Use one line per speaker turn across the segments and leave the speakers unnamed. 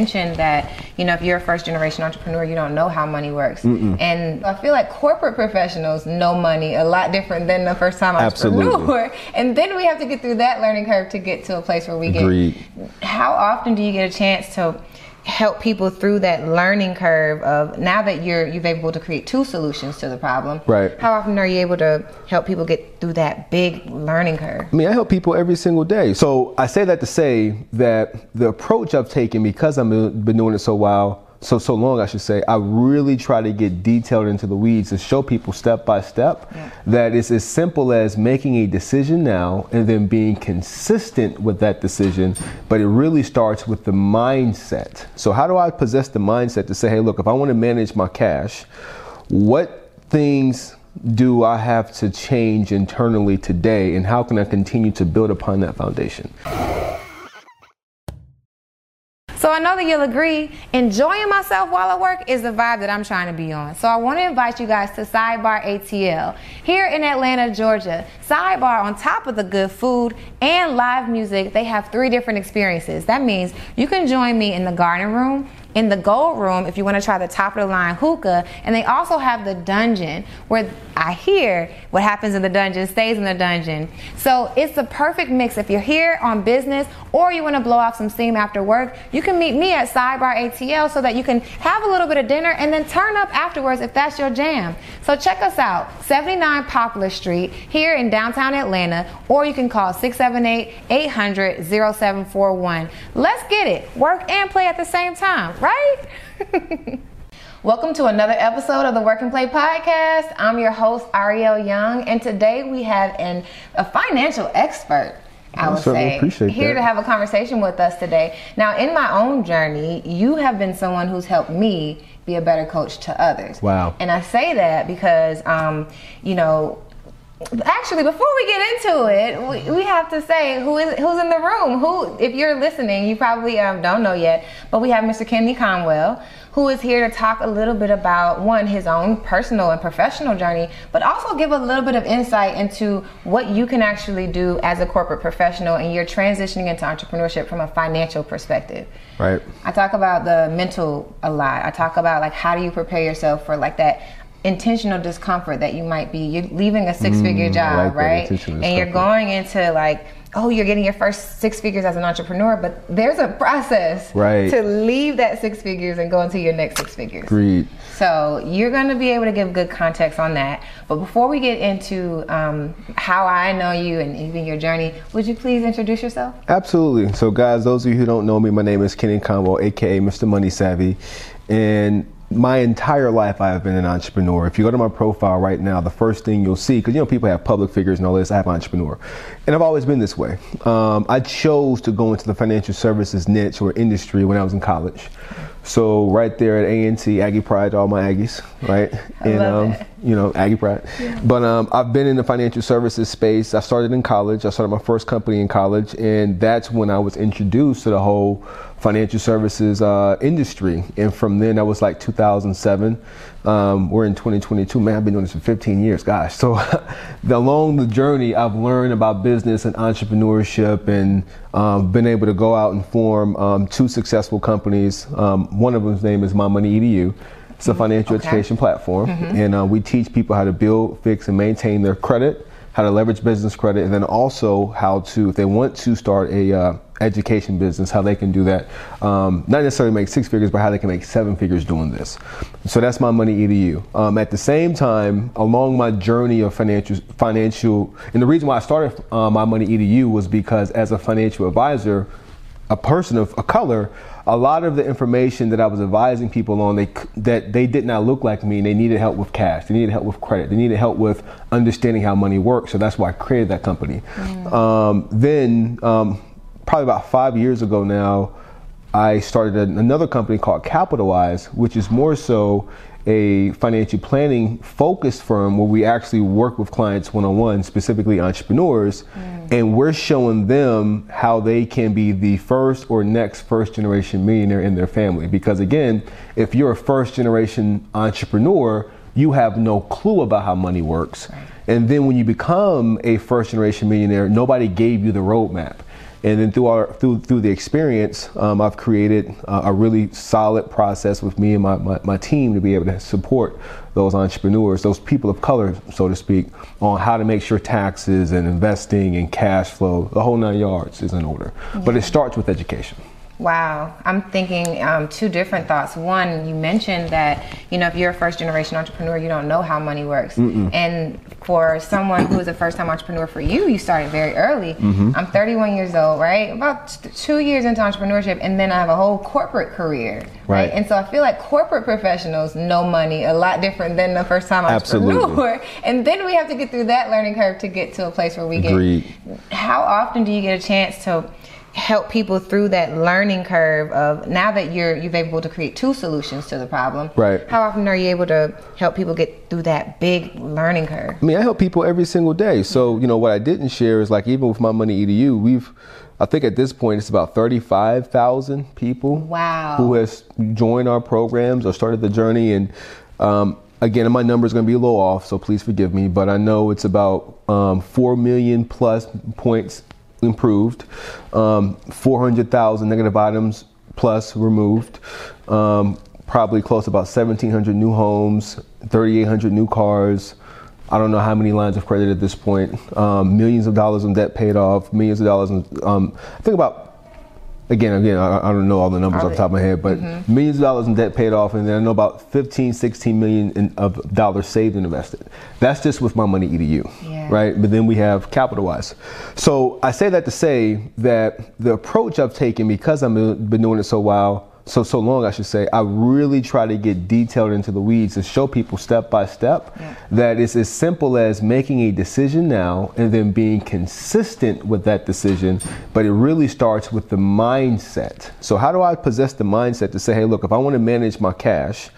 mentioned that you know if you're a first generation entrepreneur, you don't know how money works, Mm-mm. and I feel like corporate professionals know money a lot different than the first time entrepreneur, Absolutely. and then we have to get through that learning curve to get to a place where we Agreed. get. How often do you get a chance to? Help people through that learning curve of now that you're you've able to create two solutions to the problem
right.
how often are you able to help people get through that big learning curve?
I mean i help people every single day. So i say that to say that the approach i've taken because i've been doing it so while so so long I should say, I really try to get detailed into the weeds and show people step by step yeah. that it's as simple as making a decision now and then being consistent with that decision. But it really starts with the mindset. So how do I possess the mindset to say, hey, look, if I want to manage my cash, what things do I have to change internally today, and how can I continue to build upon that foundation?
So I know that you'll agree, enjoying myself while I work is the vibe that I'm trying to be on. So I want to invite you guys to Sidebar ATL here in Atlanta, Georgia. Sidebar, on top of the good food and live music, they have three different experiences. That means you can join me in the garden room in the gold room if you want to try the top of the line hookah. And they also have the dungeon where I hear what happens in the dungeon stays in the dungeon. So it's the perfect mix. If you're here on business or you want to blow off some steam after work, you can meet me at Sidebar ATL so that you can have a little bit of dinner and then turn up afterwards if that's your jam. So check us out, 79 Poplar Street here in downtown Atlanta, or you can call 678 800 0741. Let's get it. Work and play at the same time right? Welcome to another episode of the Work and Play Podcast. I'm your host, Ariel Young, and today we have an, a financial expert. I would say here
that.
to have a conversation with us today. Now, in my own journey, you have been someone who's helped me be a better coach to others.
Wow!
And I say that because, um, you know, actually before we get into it we, we have to say who is who's in the room? Who if you're listening you probably um, don't know yet but we have mr Kenney Conwell who is here to talk a little bit about one his own personal and professional journey but also give a little bit of insight into what you can actually do as a corporate professional and you're transitioning into entrepreneurship from a financial perspective.
Right.
I talk about the mental a lot. I talk about like how do you prepare yourself for like that intentional discomfort that you might be. You're leaving a six figure mm, job like right? and you're going into like oh you're getting your first six figures as an entrepreneur but there's a process
right.
to leave that six figures and go into your next six figures.
Agreed.
so you're going to be able to give good context on that. But before we get into um, how i know you and even your journey would you please introduce yourself?
Absolutely. So guys those of you who don't know me my name is Kenney Conwell aka mr money savvy. And my entire life I have been an entrepreneur. If you go to my profile right now, the first thing you'll see, because you know people have public figures and all this, I have an entrepreneur, and I've always been this way. Um, I chose to go into the financial services niche or industry when I was in college. So right there at A&T, Aggie Pride, all my Aggies, right?
I and um,
you know, Aggie Pride. Yeah. But um, I've been in the financial services space. I started in college. I started my first company in college, and that's when I was introduced to the whole financial services uh, industry. And from then, that was like 2007. Um, we're in 2022. Man, I've been doing this for 15 years. Gosh. So along the journey, I've learned about business and entrepreneurship and um, been able to go out and form um, two successful companies. Um, one of them's name is My Money EDU. It's a financial okay. education platform, mm-hmm. and uh, we teach people how to build, fix, and maintain their credit, how to leverage business credit, and then also how to, if they want to start a uh, education business, how they can do that. Um, not necessarily make six figures, but how they can make seven figures doing this. So that's my money edu. Um, at the same time, along my journey of financial, financial, and the reason why I started uh, my money edu was because as a financial advisor, a person of a color, a lot of the information that I was advising people on, they that they did not look like me, and they needed help with cash, they needed help with credit, they needed help with understanding how money works. So that's why I created that company. Mm. Um, then um, probably about five years ago now, I started another company called Capitalize, which is more so a financial planning focused firm where we actually work with clients one on one, specifically entrepreneurs, mm. and we're showing them how they can be the first or next first generation millionaire in their family. Because again, if you're a first generation entrepreneur, you have no clue about how money works. And then when you become a first generation millionaire, nobody gave you the roadmap. And then through our through through the experience, um, I've created uh, a really solid process with me and my, my, my team to be able to support those entrepreneurs, those people of color, so to speak, on how to make sure taxes and investing and cash flow, the whole nine yards, is in order. Yeah. But it starts with education.
Wow, I'm thinking um, two different thoughts. One, you mentioned that you know if you're a first generation entrepreneur, you don't know how money works, Mm-mm. and for someone who is a first time entrepreneur, for you, you started very early. Mm-hmm. I'm 31 years old, right? About two years into entrepreneurship, and then I have a whole corporate career, right? right? And so I feel like corporate professionals know money a lot different than the first time entrepreneur, Absolutely. and then we have to get through that learning curve to get to a place where we Agreed. get. How often do you get a chance to? Help people through that learning curve of now that you're you've able to create two solutions to the problem
right
how often are you able to help people get through that big learning curve
i mean i help people every single day so you know what i didn't share is like even with my money edu we've I think at this point it's about 35,000 people
wow.
who has joined our programs or started the journey. And um, again, my number is going to be a little off, so please forgive me. But I know it's about um, 4 million plus points improved, um, 400,000 negative items plus removed, um, probably close about 1,700 new homes, 3,800 new cars. I don't know how many lines of credit at this point. Um, millions of dollars in debt paid off. Millions of dollars. In, um, I think about again, again, I, I, don't know all the numbers off the top of my head, but mm-hmm. millions of dollars in debt paid off, and then I know about 15, 16 million in, of dollars saved and invested. That's just with my money edu, yeah. right? But then we have capitalized. So I say that to say that the approach I've taken because I've been doing it so while so so long I should say, I really try to get detailed into the weeds and show people step by step yeah. that it's as simple as making a decision now and then being consistent with that decision. But it really starts with the mindset. So how do I possess the mindset to say, hey, look, if I want to manage my cash,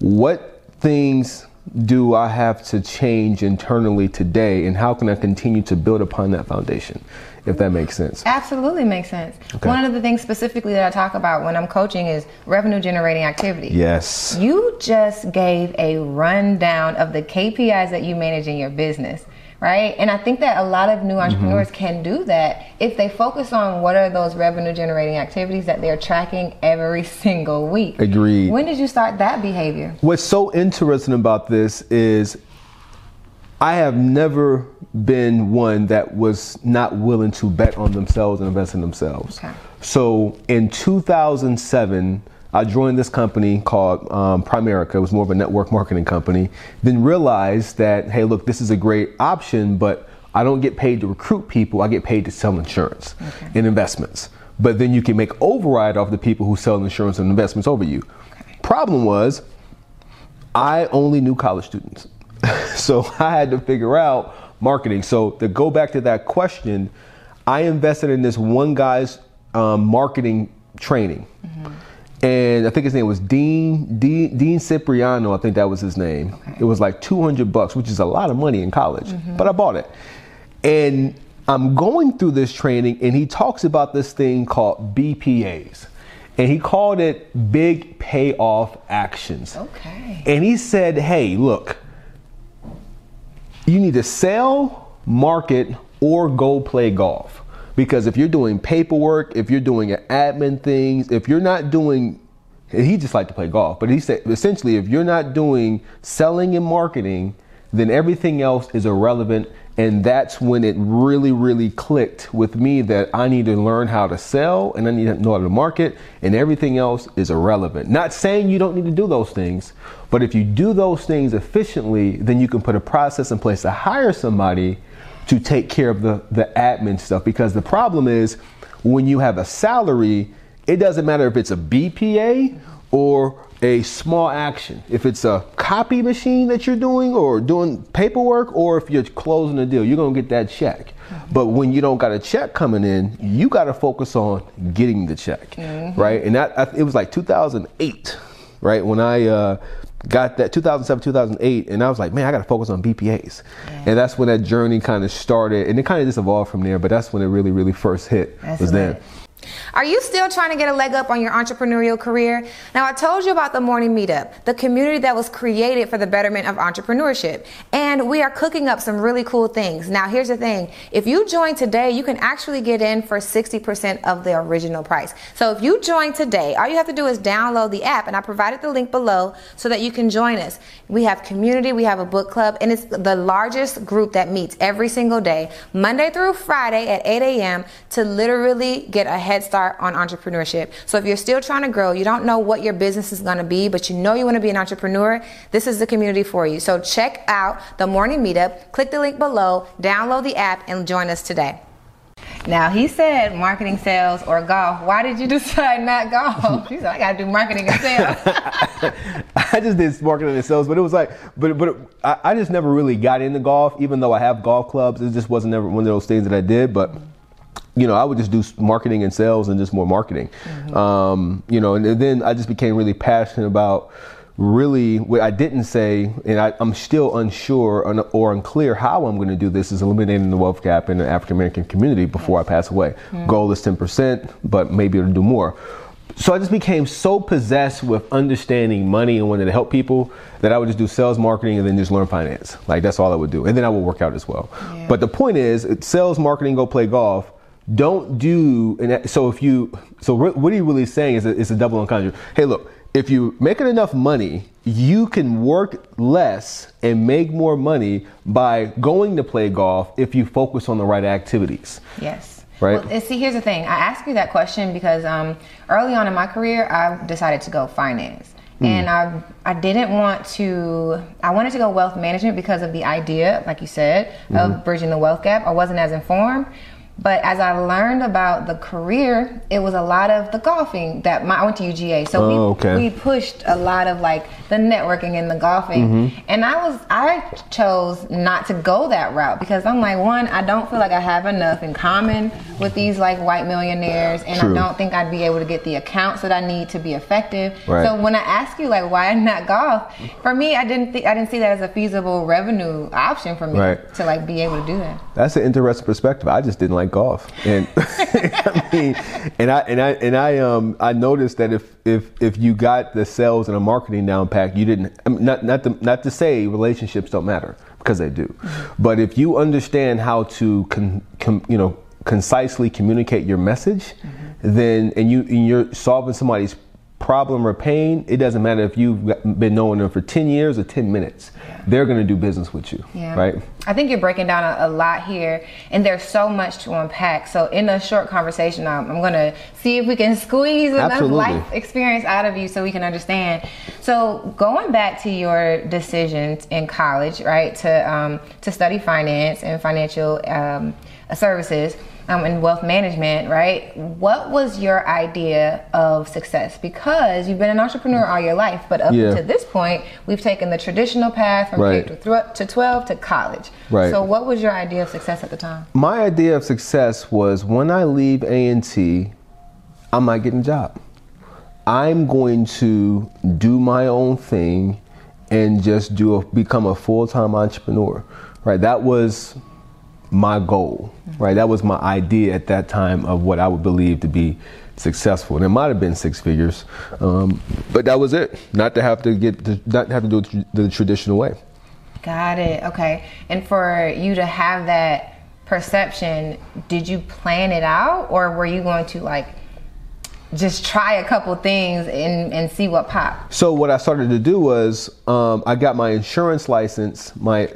what things do I have to change internally today and how can I continue to build upon that foundation? If that makes sense.
Absolutely makes sense. Okay. One of the things specifically that I talk about when I'm coaching is revenue generating activity.
Yes.
You just gave a rundown of the KPIs that you manage in your business. Right. And I think that a lot of new mm-hmm. entrepreneurs mm-hmm. can do that if they focus on what are those revenue generating activities that they're tracking every single week.
Agreed.
When did you start that behavior?
What's so interesting about this is I have never been one that was not willing to bet on themselves and invest in themselves. Okay. So in 2007, I joined this company called um, Primerica. It was more of a network marketing company. Then realized that, hey, look, this is a great option, but I don't get paid to recruit people. I get paid to sell insurance okay. and investments. But then you can make override off the people who sell insurance and investments over you. Okay. Problem was, I only knew college students. so I had to figure out marketing. So to go back to that question, I invested in this one guy's um, marketing training. Mm-hmm. And I think his name was Dean, Dean Dean Cipriano. I think that was his name. Okay. It was like 200 bucks, which is a lot of money in college, mm-hmm. but I bought it. And I'm going through this training, and he talks about this thing called BPAs and he called it big payoff actions.
Okay.
And he said, "Hey, look, you need to sell, market, or go play golf. Because if you're doing paperwork, if you're doing admin things, if you're not doing, he just liked to play golf, but he said essentially, if you're not doing selling and marketing, then everything else is irrelevant and that's when it really, really clicked with me that I need to learn how to sell and I need to know how to market, and everything else is irrelevant. Not saying you don't need to do those things, but if you do those things efficiently, then you can put a process in place to hire somebody to take care of the, the admin stuff. Because the problem is when you have a salary, it doesn't matter if it's a BPA or a small action. If it's a copy machine that you're doing or doing paperwork or if you're closing a deal, you're going to get that check. Mm-hmm. But when you don't got a check coming in, you got to focus on getting the check, mm-hmm. right? And that it was like 2008, right? When I uh, got that 2007 2008 and i was like man i gotta focus on bpas yeah. and that's when that journey kind of started and it kind of just evolved from there but that's when it really really first hit that's was then
Are you still trying to get a leg up on your entrepreneurial career? Now, I told you about the morning meetup, the community that was created for the betterment of entrepreneurship. And we are cooking up some really cool things. Now, here's the thing if you join today, you can actually get in for 60% of the original price. So, if you join today, all you have to do is download the app, and I provided the link below so that you can join us. We have community, we have a book club, and it's the largest group that meets every single day, Monday through Friday at 8 a.m., to literally get a head start on entrepreneurship. So if you're still trying to grow, you don't know what your business is going to be, but you know you want to be an entrepreneur, this is the community for you. So check out the morning meetup, click the link below, download the app, and join us today. Now he said marketing, sales, or golf. Why did you decide not golf? He said I got to do marketing and sales.
I just did marketing and sales, but it was like, but but I, I just never really got into golf. Even though I have golf clubs, it just wasn't ever one of those things that I did. But you know, I would just do marketing and sales and just more marketing. Mm-hmm. Um, you know, and, then I just became really passionate about really what I didn't say, and I, am still unsure or, or, unclear how I'm going to do this is eliminating the wealth gap in the African American community before yes. I pass away. Mm-hmm. Goal is 10%, but maybe it'll do more. So I just became so possessed with understanding money and wanted to help people that I would just do sales marketing and then just learn finance. Like that's all I would do. And then I would work out as well. Yeah. But the point is, sales marketing, go play golf don't do and so if you so what are you really saying is a, it's a double entendre hey look if you making enough money you can work less and make more money by going to play golf if you focus on the right activities
yes
right
well, see here's the thing i asked you that question because um, early on in my career i decided to go finance Mm. And I, I didn't want to, I wanted to go wealth management because of the idea, like you said, mm-hmm. of bridging the wealth gap. I wasn't as informed. But as I learned about the career, it was a lot of the golfing that my, I went to UGA, so oh, we okay. we pushed a lot of like the networking and the golfing, mm-hmm. and I was I chose not to go that route because I'm like one, I don't feel like I have enough in common with these like white millionaires, and True. I don't think I'd be able to get the accounts that I need to be effective. Right. So when I ask you like why not golf, for me I didn't th- I didn't see that as a feasible revenue option for me right. to like be able to do that.
That's an interesting perspective. I just didn't like golf, and I mean, and I and I and I um I noticed that if if if you got the sales and the marketing down pack, you didn't. I mean, not not to, not to say relationships don't matter because they do, but if you understand how to con, con, you know concisely communicate your message, mm-hmm. then and you and you're solving somebody's problem or pain, it doesn't matter if you've been knowing them for 10 years or 10 minutes. They're going to do business with you. Yeah. Right?
I think you're breaking down a, a, lot here, and there's so much to unpack. So, in a short conversation, I'm, I'm going to see if we can squeeze enough Absolutely. life experience out of you so we can understand. So, going back to your decisions in college, right, to, um, to study finance and financial um, services um, in wealth management, right? What was your idea of success? Because you've been an entrepreneur all your life, but up yeah. to this point, we've taken the traditional path from right. K to 12 to college. Right. So, what was your idea of success at the time?
My idea of success was when I leave A&T, I'm not getting a job. I'm going to do my own thing and just do a, become a full-time entrepreneur. Right? That was my goal, right? That was my idea at that time of what I would believe to be successful. And it might have been six figures, um, but that was it. Not to have to get, to, not have to do it the traditional way.
Got it. Okay. And for you to have that perception, did you plan it out, or were you going to like? just try a couple things and, and see what popped.
So what I started to do was um, I got my insurance license. My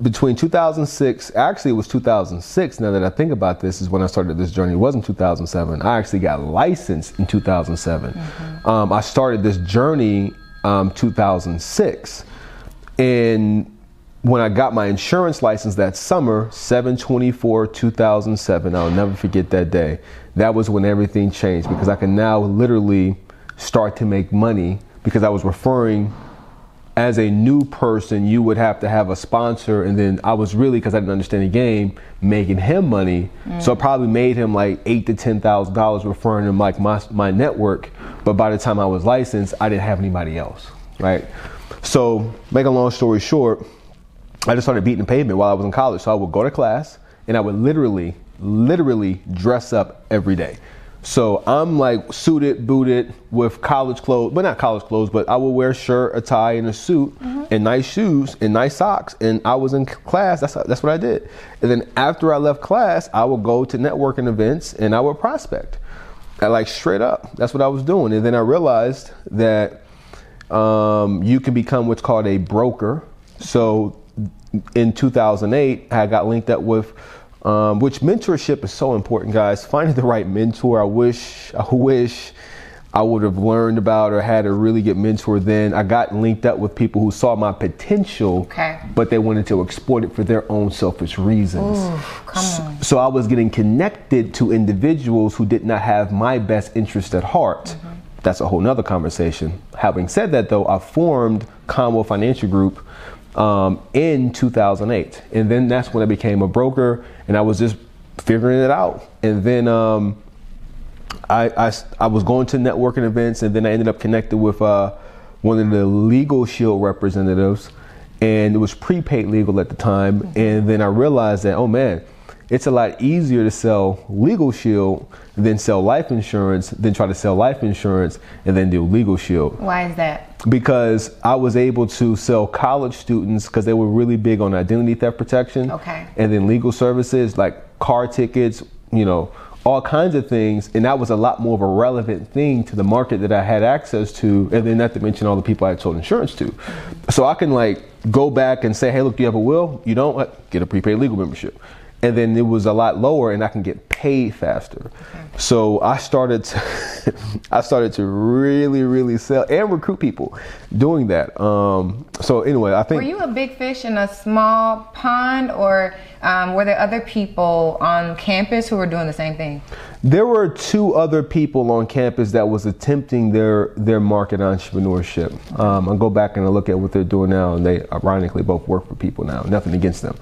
between 2006, actually it was 2006. Now that I think about this, is when I started this journey. It wasn't 2007. I actually got licensed in 2007. Mm-hmm. Um, I started this journey um, 2006, and when I got my insurance license that summer, 724 2007, I'll never forget that day. That was when everything changed because I can now literally start to make money because I was referring as a new person, you would have to have a sponsor, and then I was really because I didn't understand the game, making him money. Mm. So I probably made him like eight to ten thousand dollars referring him like my my network. But by the time I was licensed, I didn't have anybody else, right? So make a long story short, I just started beating the pavement while I was in college. So I would go to class, and I would literally, literally dress up every day So I'm like suited, booted with college clothes, but not college clothes, but I will wear a shirt, a tie, and a suit, mm-hmm. and nice shoes and nice socks. And I was in class. That's that's what I did. And then after I left class, I would go to networking events and I would prospect. I like straight up. That's what I was doing. And then I realized that um, you can become what's called a broker. So in 2008, I got linked up with um, which mentorship is so important, guys. Finding the right mentor. I wish, I wish I would have learned about or had a really good mentor then. I got linked up with people who saw my potential,
okay.
but they wanted to exploit it for their own selfish reasons.
Ooh, come on.
So, so I was getting connected to individuals who did not have my best interest at heart. Mm-hmm. That's a whole nother conversation. Having said that, though, I formed Conwell Financial Group um, in 2008. And then that's when I became a broker and I was just figuring it out. And then um, I, I, I, was going to networking events and then I ended up connected with uh, one of the Legal Shield representatives. And it was prepaid legal at the time. And then I realized that, oh man, it's a lot easier to sell Legal Shield than sell life insurance, than try to sell life insurance and then do Legal Shield.
Why is that?
Because I was able to sell college students because they were really big on identity theft protection.
Okay.
And then legal services like car tickets, you know, all kinds of things. And that was a lot more of a relevant thing to the market that I had access to. And then not to mention all the people I had sold insurance to. So I can like go back and say, hey, look, do you have a will? You don't? Uh, get a prepaid legal membership and then it was a lot lower and I can get paid faster. Okay. So I started to I started to really really sell and recruit people doing that. Um, so anyway, I think
Were you a big fish in a small pond or um, were there other people on campus who were doing the same thing?
There were two other people on campus that was attempting their their market entrepreneurship. Um, I go back and I look at what they're doing now, and they ironically both work for people now. Nothing against them.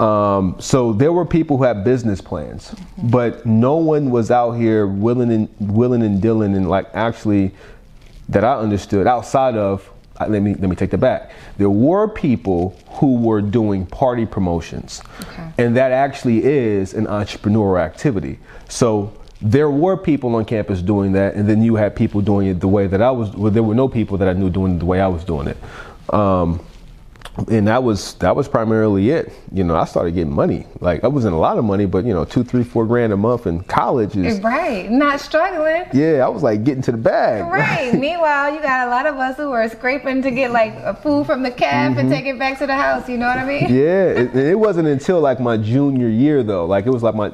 Um, so there were people who had business plans, but no one was out here willing and willing and dealing and like actually that I understood outside of let me let me take that back. There were people who were doing party promotions, okay. and that actually is an entrepreneurial activity. So there were people on campus doing that, and then you had people doing it the way that I was. Well, there were no people that I knew doing it the way I was doing it. Um, and that was that was primarily it. You know, I started getting money. Like I wasn't a lot of money, but you know, two, three, four grand a month in college is
right. Not struggling.
Yeah, I was like getting to the bag.
Right. Meanwhile, you got a lot of us who are scraping to get like food from the caf mm-hmm. and take it back to the house. You know what I mean?
Yeah. it, it wasn't until like my junior year though. Like it was like my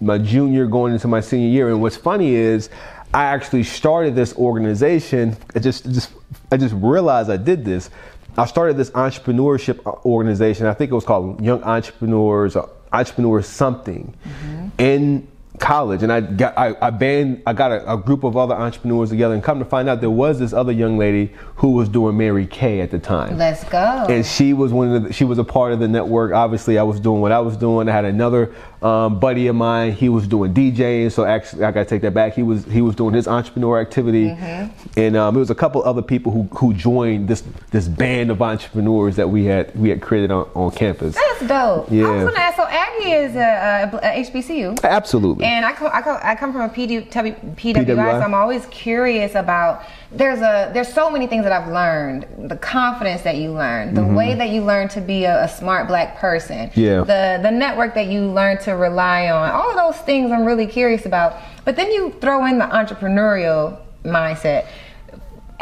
my junior going into my senior year. And what's funny is I actually started this organization. I just just I just realized I did this I started this entrepreneurship organization. I think it was called Young Entrepreneurs, or Entrepreneur Something, mm-hmm. in college, and I got I, I band I got a, a, group of other entrepreneurs together, and come to find out there was this other young lady who was doing Mary Kay at the time.
Let's go.
And she was one of the, she was a part of the network. Obviously, I was doing what I was doing. I had another um, buddy of mine. He was doing DJing, so actually I got to take that back. He was he was doing his entrepreneur activity, mm-hmm. and um, it was a couple other people who who joined this this band of entrepreneurs that we had we had created on, on campus.
That's dope.
Yeah. I
was gonna ask. So Aggie is a, a, HBCU.
Absolutely.
And I come I come, I come from a PD, PWI, PWI, so I'm always curious about. There's a there's so many things that I've learned. The confidence that you learn, the mm-hmm. way that you learn to be a, a smart black person.
Yeah.
The the network that you learn to rely on. All of those things I'm really curious about. But then you throw in the entrepreneurial mindset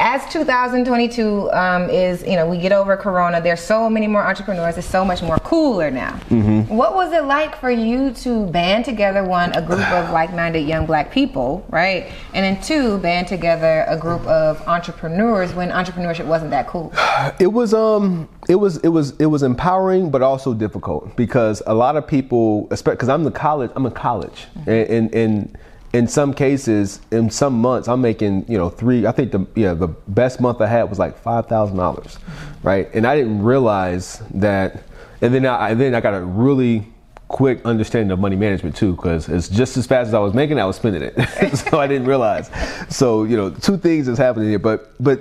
as 2022 um, is, you know, we get over Corona. There's so many more entrepreneurs. It's so much more cooler now. Mm-hmm. What was it like for you to band together one a group of like-minded young Black people, right, and then two band together a group of entrepreneurs when entrepreneurship wasn't that cool?
It was um, it was it was it was empowering, but also difficult because a lot of people, especially because I'm the college, I'm a college, mm-hmm. and, and, and in some cases, in some months, I'm making you know three. I think the yeah the best month I had was like five thousand dollars, right? And I didn't realize that. And then I then I got a really quick understanding of money management too, because it's just as fast as I was making, I was spending it. so I didn't realize. So you know, two things is happening here, but but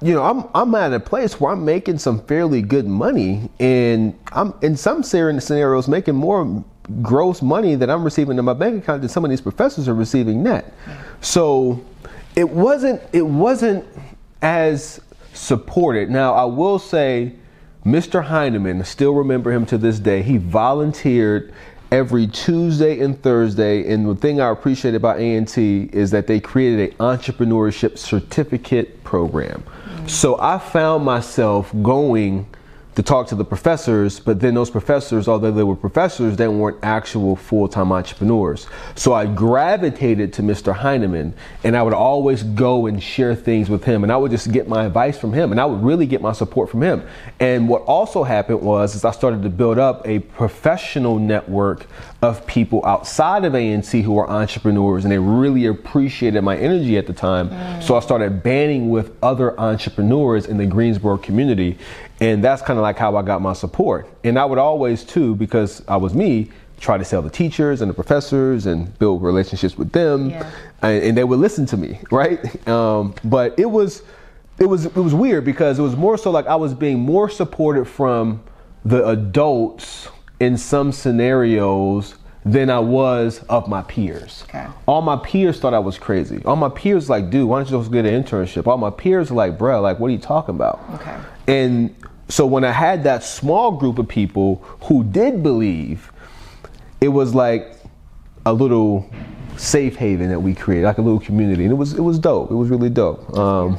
you know, I'm I'm at a place where I'm making some fairly good money, and I'm in some scenarios making more gross money that I'm receiving in my bank account that some of these professors are receiving net. So it wasn't it wasn't as supported. Now I will say Mr. Heineman, I still remember him to this day. He volunteered every Tuesday and Thursday. And the thing I appreciate about A&T is that they created an entrepreneurship certificate program. Mm-hmm. So I found myself going to talk to the professors, but then those professors, although they were professors, they weren't actual full time entrepreneurs. So I gravitated to Mr. Heineman and I would always go and share things with him and I would just get my advice from him and I would really get my support from him. And what also happened was is I started to build up a professional network of people outside of A&T who are entrepreneurs and they really appreciated my energy at the time. Mm. So I started banding with other entrepreneurs in the Greensboro community and that's kind of like how I got my support. And I would always, too, because I was me, try to sell the teachers and the professors and build relationships with them, yeah. and, and, they would listen to me, right? Um, but it was, it was, it was weird because it was more so like I was being more supported from the adults in some scenarios than I was of my peers. Okay. All my peers thought I was crazy. All my peers like, dude, why don't you just get an internship? All my peers like, bro, like, what are you talking about? Okay. And so when I had that small group of people who did believe, it was like a little safe haven that we created, like a little community, and it was it was dope. It was really dope. Um,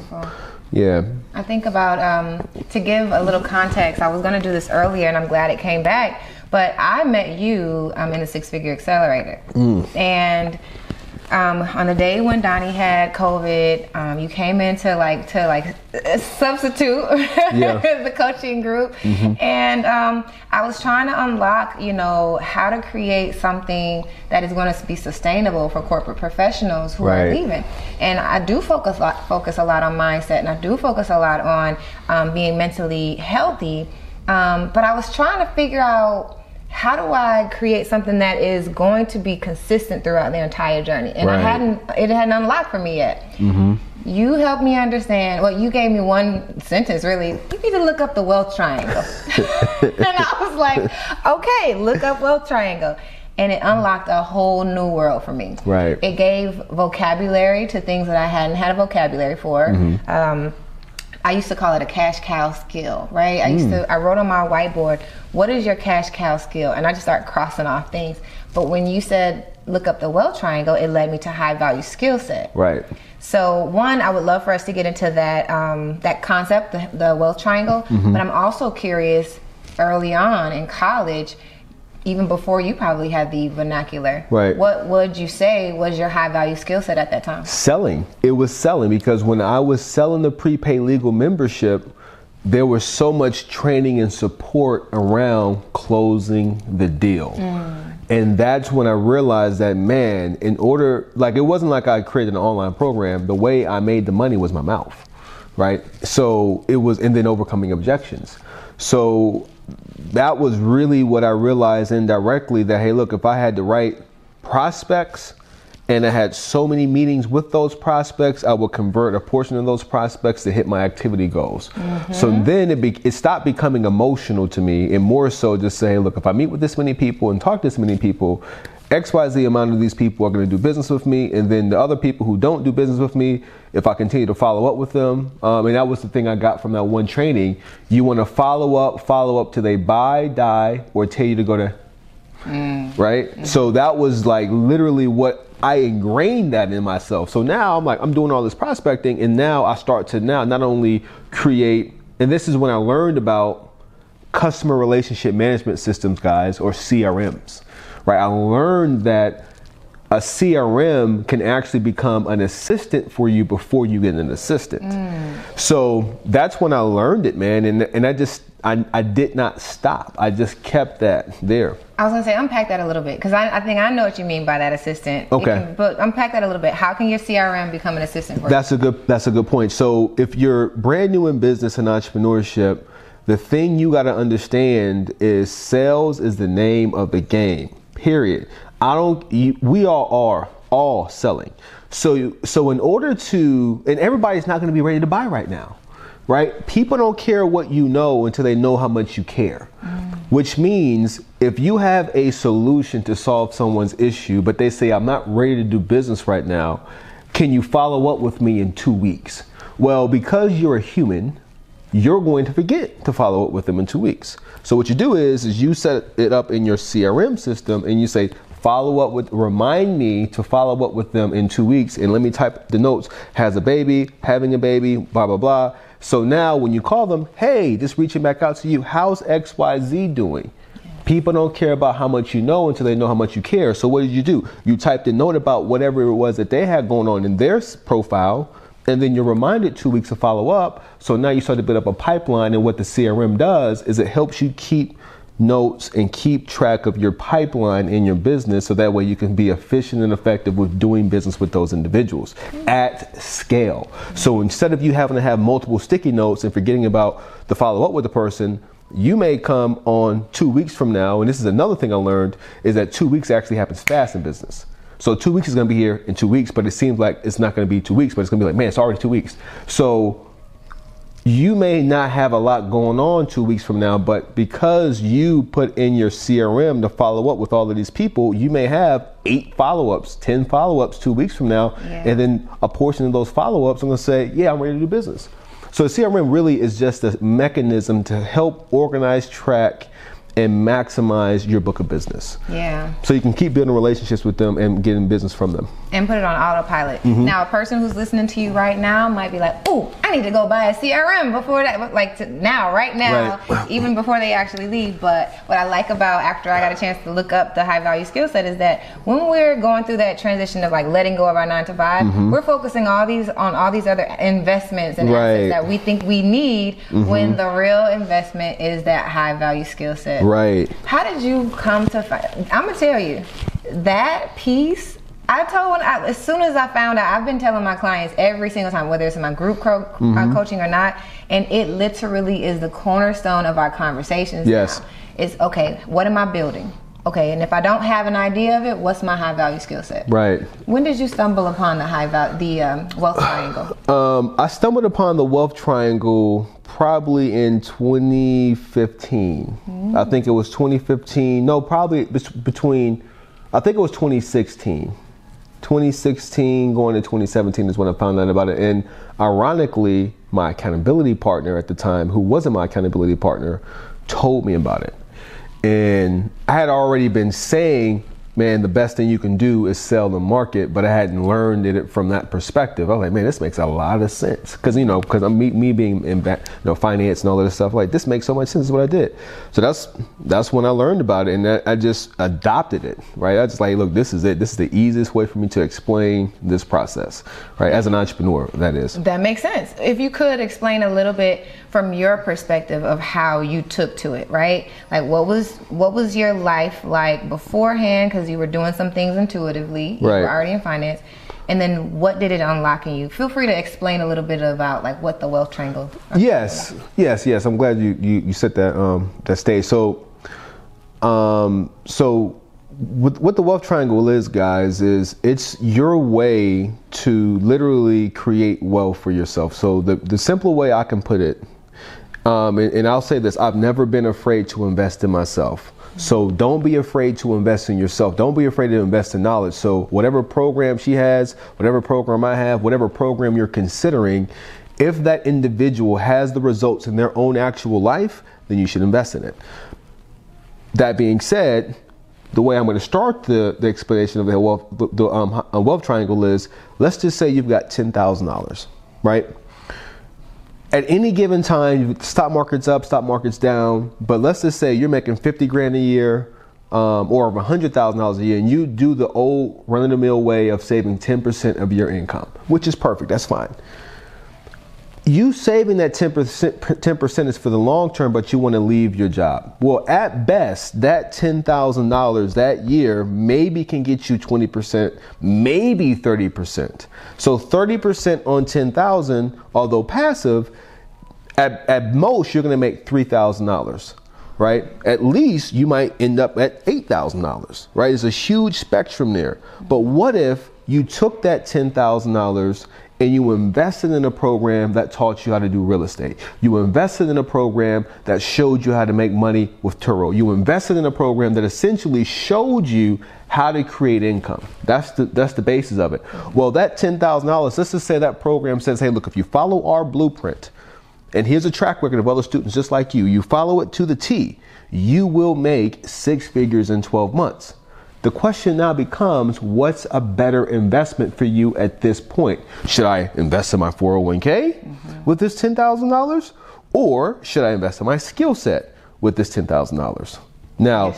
yeah.
I think about um, to give a little context. I was going to do this earlier, and I'm glad it came back. But I met you um, in the Six Figure Accelerator, mm. and um, on the day when Donnie had COVID, um, you came in to like to like substitute yeah. the coaching group, mm-hmm. and um, I was trying to unlock, you know, how to create something that is going to be sustainable for corporate professionals who right. are leaving. And I do focus a lot, focus a lot on mindset, and I do focus a lot on um, being mentally healthy. Um, but I was trying to figure out how do I create something that is going to be consistent throughout the entire journey? And right. I hadn't, it hadn't unlocked for me yet. Mm-hmm. You helped me understand. Well, you gave me one sentence. Really, you need to look up the wealth triangle. and I was like, okay, look up wealth triangle. And it unlocked a whole new world for me.
Right.
It gave vocabulary to things that I hadn't had a vocabulary for. Mm-hmm. Um, I used to call it a cash cow skill, right? I used mm. to I wrote on my whiteboard, what is your cash cow skill? And I just started crossing off things. But when you said look up the wealth triangle, it led me to high value skill set.
Right.
So one, I would love for us to get into that um, that concept, the, the wealth triangle. Mm-hmm. But I'm also curious early on in college even before you probably had the vernacular.
Right.
What would you say was your high value skill set at that time?
Selling. It was selling because when I was selling the prepaid legal membership, there was so much training and support around closing the deal. Mm. And that's when I realized that, man, in order, like, it wasn't like I created an online program. The way I made the money was my mouth, right? So it was, and then overcoming objections. So that was really what I realized indirectly that hey, look, if I had the right prospects and I had so many meetings with those prospects, I would convert a portion of those prospects to hit my activity goals. Mm-hmm. So then it, be, it stopped becoming emotional to me and more so just say, look, if I meet with this many people and talk to this many people, XYZ amount of these people are going to do business with me, and then the other people who don't do business with me, if I continue to follow up with them, um, and that was the thing I got from that one training. You want to follow up, follow up till they buy, die, or tell you to go to, mm. right? Mm-hmm. So that was like literally what I ingrained that in myself. So now I'm like, I'm doing all this prospecting, and now I start to now not only create, and this is when I learned about customer relationship management systems, guys, or CRMs right? I learned that a CRM can actually become an assistant for you before you get an assistant. Mm. So that's when I learned it, man. And, and I just, I, I did not stop. I just kept that there.
I was gonna say unpack that a little bit because I, I, think I know what you mean by that assistant.
Okay, can,
but unpack that a little bit. How can your CRM become an assistant?
that's
you?
a good. That's a good point. So if you're brand new in business and entrepreneurship, the thing you got to understand is sales is the name of the game. Period. I don't. We all are all selling. So so in order to, and everybody's not going to be ready to buy right now, right? People don't care what you know until they know how much you care. Mm. which means if you have a solution to solve someone's issue, but they say, I'm not ready to do business right now, can you follow up with me in two weeks? Well, because you're a human, you're going to forget to follow up with them in two weeks. So what you do is, is you set it up in your CRM system and you say, follow up with, remind me to follow up with them in two weeks. And let me type the notes, has a baby, having a baby, blah, blah, blah. So now when you call them, hey, just reaching back out to you, how's XYZ doing? People don't care about how much you know until they know how much you care. So what did you do? You typed a note about whatever it was that they had going on in their profile and then you're reminded two weeks to follow up. So now you start to build up a pipeline, and what the CRM does is it helps you keep notes and keep track of your pipeline in your business so that way you can be efficient and effective with doing business with those individuals at scale. So instead of you having to have multiple sticky notes and forgetting about the follow up with the person, you may come on two weeks from now, and this is another thing I learned is that two weeks actually happens fast in business. So two weeks is going to be here in two weeks, but it seems like it's not going to be two weeks, but it's going to be like, man, it's already two weeks. So you may not have a lot going on two weeks from now, but because you put in your CRM to follow up with all of these people, you may have eight follow ups, 10 follow ups two weeks from now. Yeah. And then a portion of those follow ups, I'm going to say, yeah, I'm ready to do business. So CRM really is just a mechanism to help organize, track, and maximize your book of business.
Yeah.
So you can keep building relationships with them and getting business from them.
And put it on autopilot. Mm-hmm. Now, a person who's listening to you right now might be like, "Oh, I need to go buy a CRM before that." Like now, right now, right. even before they actually leave. But what I like about after I got a chance to look up the high value skill set is that when we're going through that transition of like letting go of our nine to 5 we mm-hmm. we're focusing all these on all these other investments and right. assets that we think we need mm-hmm. when the real investment is that high value skill set.
Right.
How did you come to find? I'm gonna tell you that piece. I told I, as soon as I found out. I've been telling my clients every single time, whether it's in my group co- uh, mm-hmm. coaching or not, and it literally is the cornerstone of our conversations.
Yes.
Now. It's okay. What am I building? Okay, and if I don't have an idea of it, what's my high value skill set?
Right.
When did you stumble upon the high value, the um, wealth triangle?
Um, I stumbled upon the wealth triangle probably in 2015. Mm-hmm. I think it was 2015. No, probably between. I think it was 2016. 2016 going to 2017 is when I found out about it. And ironically, my accountability partner at the time, who wasn't my accountability partner, told me about it. And I had already been saying man, the best thing you can do is sell the market, but I hadn't learned it from that perspective. I was like, man, this makes a lot of sense. Cause you know, cause I'm me, me being in you know, finance and all of this stuff, like this makes so much sense is what I did. So that's, that's when I learned about it and I, I just adopted it, right? I just like, look, this is it. This is the easiest way for me to explain this process, right? As an entrepreneur, that is.
That makes sense. If you could explain a little bit from your perspective of how you took to it, right? Like what was, what was your life like beforehand? Cause you were doing some things intuitively. Right. You were already in finance. And then what did it unlock in you? Feel free to explain a little bit about like what the wealth triangle.
Yes, yes, yes. I'm glad you, you, you set that um, that stage. So, um, so what, what the wealth triangle is, guys, is it's your way to literally create wealth for yourself. So the the simple way I can put it, um, and, and I'll say this: I've never been afraid to invest in myself. So don't be afraid to invest in yourself. Don't be afraid to invest in knowledge. So whatever program she has, whatever program I have, whatever program you're considering, if that individual has the results in their own actual life, then you should invest in it. That being said, the way I'm going to start the, the explanation of the wealth, the um, wealth triangle is let's just say you've got $10,000, right? At any given time, stock market's up, stock market's down, but let's just say you're making 50 grand a year um, or $100,000 a year, and you do the old run of the mill way of saving 10% of your income, which is perfect, that's fine you saving that 10%, 10% is for the long term, but you want to leave your job. Well, at best, that $10,000 that year maybe can get you 20%, maybe 30%. So 30% on 10,000, although passive, at, at most you're going to make $3,000 right? At least you might end up at $8,000, right? There's a huge spectrum there. But what if you took that $10,000 and you invested in a program that taught you how to do real estate. You invested in a program that showed you how to make money with Turo. You invested in a program that essentially showed you how to create income. That's the that's the basis of it. Well, that ten thousand dollars. Let's just say that program says, hey, look, if you follow our blueprint, and here's a track record of other students just like you, you follow it to the T, you will make six figures in 12 months. The question now becomes what's a better investment for you at this point? Should I invest in my 401k mm-hmm. with this $10,000? Or should I invest in my skill set with this $10,000? Now,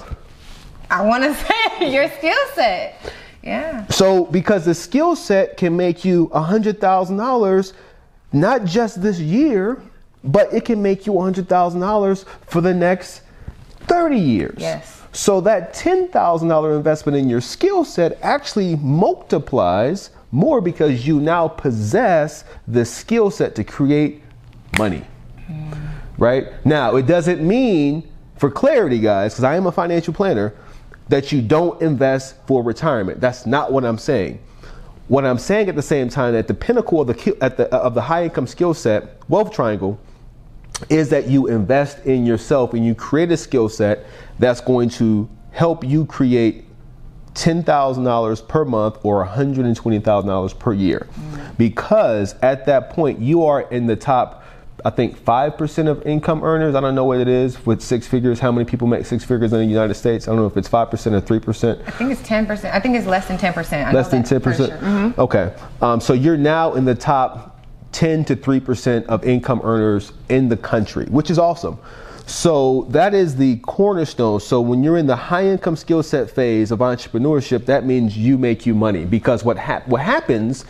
I want to say your skill set. Yeah.
So, because the skill set can make you $100,000 not just this year, but it can make you $100,000 for the next 30 years.
Yes.
So that $10,000 investment in your skill set actually multiplies more because you now possess the skill set to create money. Mm. Right? Now, it doesn't mean, for clarity, guys, because I am a financial planner, that you don't invest for retirement. That's not what I'm saying. What I'm saying at the same time, at the pinnacle of the, at the, of the high income skill set, wealth triangle, is that you invest in yourself and you create a skill set that's going to help you create $10,000 per month or $120,000 per year. Mm. Because at that point, you are in the top, I think, 5% of income earners. I don't know what it is with six figures. How many people make six figures in the United States? I don't know if it's 5% or 3%.
I think it's 10%. I think it's less than 10%. I
less than 10%? Sure. Mm-hmm. Okay. Um, so you're now in the top 10 to 3% of income earners in the country, which is awesome. So that is the cornerstone. So when you're in the high income skill set phase of entrepreneurship, that means you make you money because what ha- what happens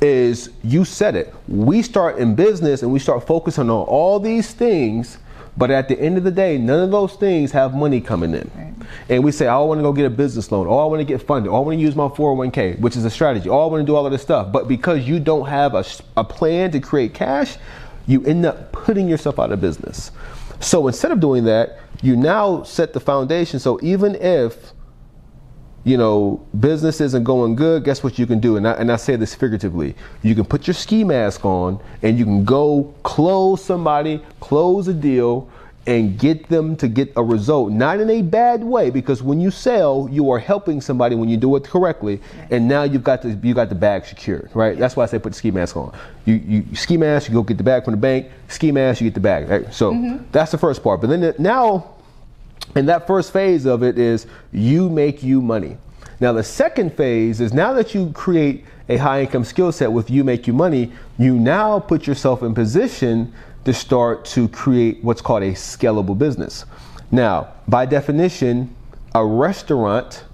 is you said it. We start in business and we start focusing on all these things but at the end of the day, none of those things have money coming in. Right. And we say, I want to go get a business loan. Oh, I want to get funded. Oh, I want to use my 401k, which is a strategy. Oh, I want to do all of this stuff. But because you don't have a, a plan to create cash, you end up putting yourself out of business. So instead of doing that, you now set the foundation. So even if you know, business isn't going good, guess what you can do? And I, and I say this figuratively. You can put your ski mask on and you can go close somebody, close a deal, and get them to get a result. Not in a bad way, because when you sell, you are helping somebody when you do it correctly. And now you've got the you got the bag secured, right? That's why I say put the ski mask on. You, you ski mask, you go get the bag from the bank. Ski mask, you get the bag. Right? So mm-hmm. that's the first part. But then the, now and that first phase of it is you make you money. Now, the second phase is now that you create a high income skill set with you make you money, you now put yourself in position to start to create what's called a scalable business. Now, by definition, a restaurant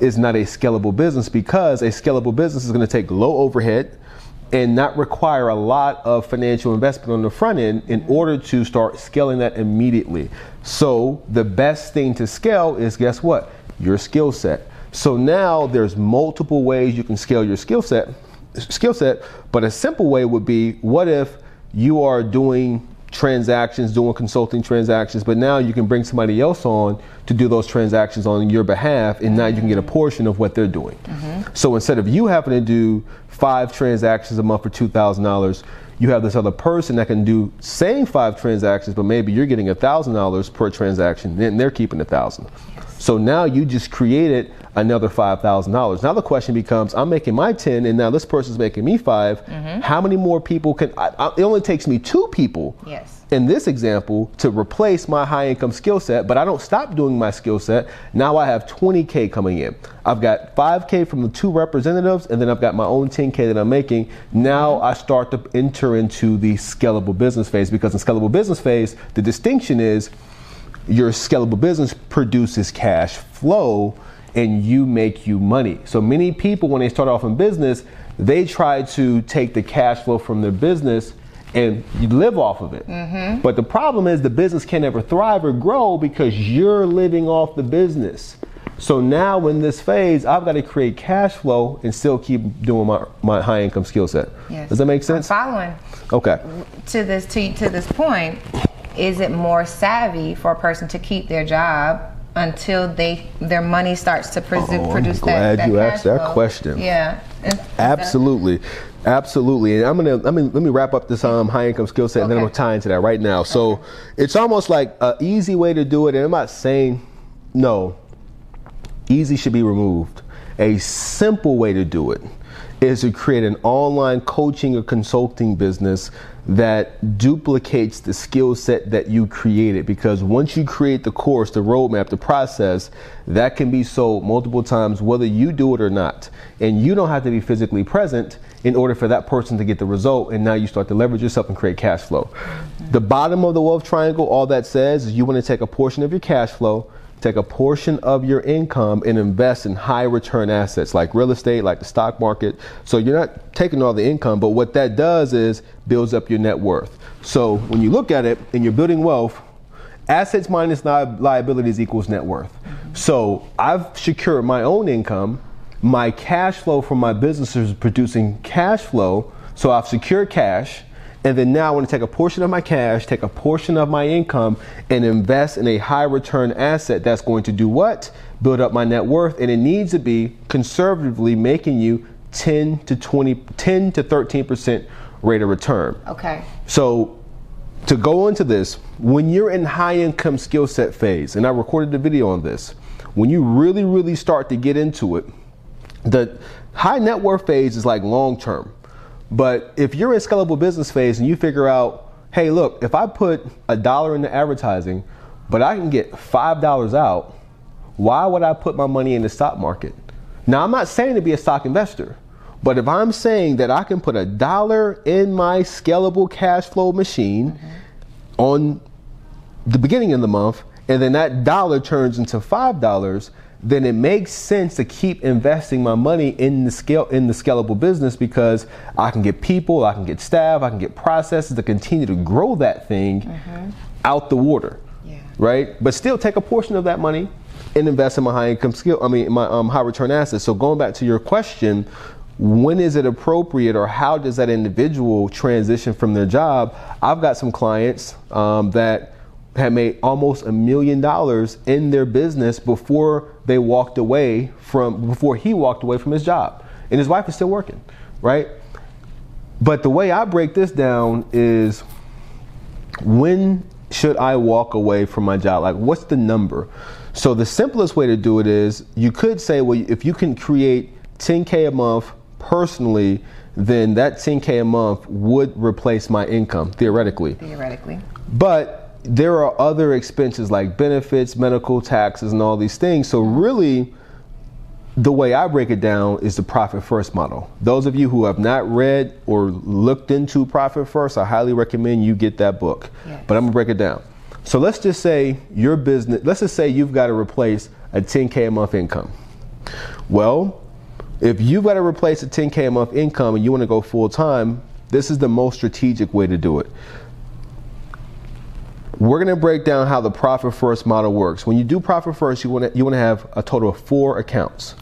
is not a scalable business because a scalable business is going to take low overhead and not require a lot of financial investment on the front end in order to start scaling that immediately. So the best thing to scale is guess what? Your skill set. So now there's multiple ways you can scale your skill set skill set, but a simple way would be what if you are doing transactions, doing consulting transactions, but now you can bring somebody else on to do those transactions on your behalf, and now you can get a portion of what they're doing. Mm-hmm. So instead of you having to do five transactions a month for two thousand dollars, you have this other person that can do same five transactions, but maybe you're getting a thousand dollars per transaction, and they're keeping a thousand. So now you just created another $5,000. Now the question becomes, I'm making my 10 and now this person's making me 5. Mm-hmm. How many more people can I, I, it only takes me two people.
Yes.
In this example, to replace my high income skill set, but I don't stop doing my skill set. Now I have 20K coming in. I've got 5K from the two representatives, and then I've got my own 10K that I'm making. Now mm-hmm. I start to enter into the scalable business phase because in scalable business phase, the distinction is your scalable business produces cash flow and you make you money. So many people, when they start off in business, they try to take the cash flow from their business and you live off of it. Mm-hmm. But the problem is the business can never thrive or grow because you're living off the business. So now in this phase, I've got to create cash flow and still keep doing my, my high income skill set. Yes. Does that make sense?
I'm following.
Okay.
To this to, to this point, is it more savvy for a person to keep their job until they their money starts to
oh,
produce
I'm glad
that,
you
that
asked that question.
Yeah.
Absolutely. Absolutely, and I'm gonna let me let me wrap up this um, high income skill set, and then I'm gonna tie into that right now. So it's almost like an easy way to do it, and I'm not saying no. Easy should be removed. A simple way to do it is to create an online coaching or consulting business that duplicates the skill set that you created. Because once you create the course, the roadmap, the process, that can be sold multiple times, whether you do it or not. And you don't have to be physically present in order for that person to get the result. And now you start to leverage yourself and create cash flow. The bottom of the wealth triangle, all that says is you want to take a portion of your cash flow take a portion of your income and invest in high return assets like real estate, like the stock market. So you're not taking all the income, but what that does is builds up your net worth. So when you look at it and you're building wealth, assets minus li- liabilities equals net worth. So I've secured my own income. My cash flow from my business is producing cash flow. So I've secured cash. And then now I want to take a portion of my cash, take a portion of my income, and invest in a high return asset that's going to do what? Build up my net worth. And it needs to be conservatively making you 10 to 20, 10 to 13% rate of return.
Okay.
So to go into this, when you're in high income skill set phase, and I recorded a video on this, when you really, really start to get into it, the high net worth phase is like long term. But if you're in scalable business phase and you figure out, hey, look, if I put a dollar into advertising, but I can get five dollars out, why would I put my money in the stock market? Now, I'm not saying to be a stock investor, but if I'm saying that I can put a dollar in my scalable cash flow machine mm-hmm. on the beginning of the month, and then that dollar turns into five dollars, then it makes sense to keep investing my money in the scale in the scalable business because I can get people, I can get staff, I can get processes to continue to grow that thing out the water.
Yeah.
Right? But still take a portion of that money and invest in my high income skill I mean my um, high return assets. So going back to your question, when is it appropriate or how does that individual transition from their job? I've got some clients um, that had made almost a million dollars in their business before they walked away from before he walked away from his job. And his wife is still working right? But the way i break this down is when should i walk away from my job? Like what's the number? So the simplest way to do it is you could say well if you can create 10k a month personally then that 10k a month would replace my income theoretically.
Theoretically.
but there are other expenses like benefits, medical taxes, and all these things. So, really, the way I break it down is the profit first model. Those of you who have not read or looked into profit first, I highly recommend you get that book.
Yes.
But I'm gonna break it down. So, let's just say your business, let's just say you've got to replace a 10K a month income. Well, if you've got to replace a 10K a month income and you want to go full time, this is the most strategic way to do it. We're going to break down how the profit first model works. When you do profit first, you want to you want to have a total of four accounts.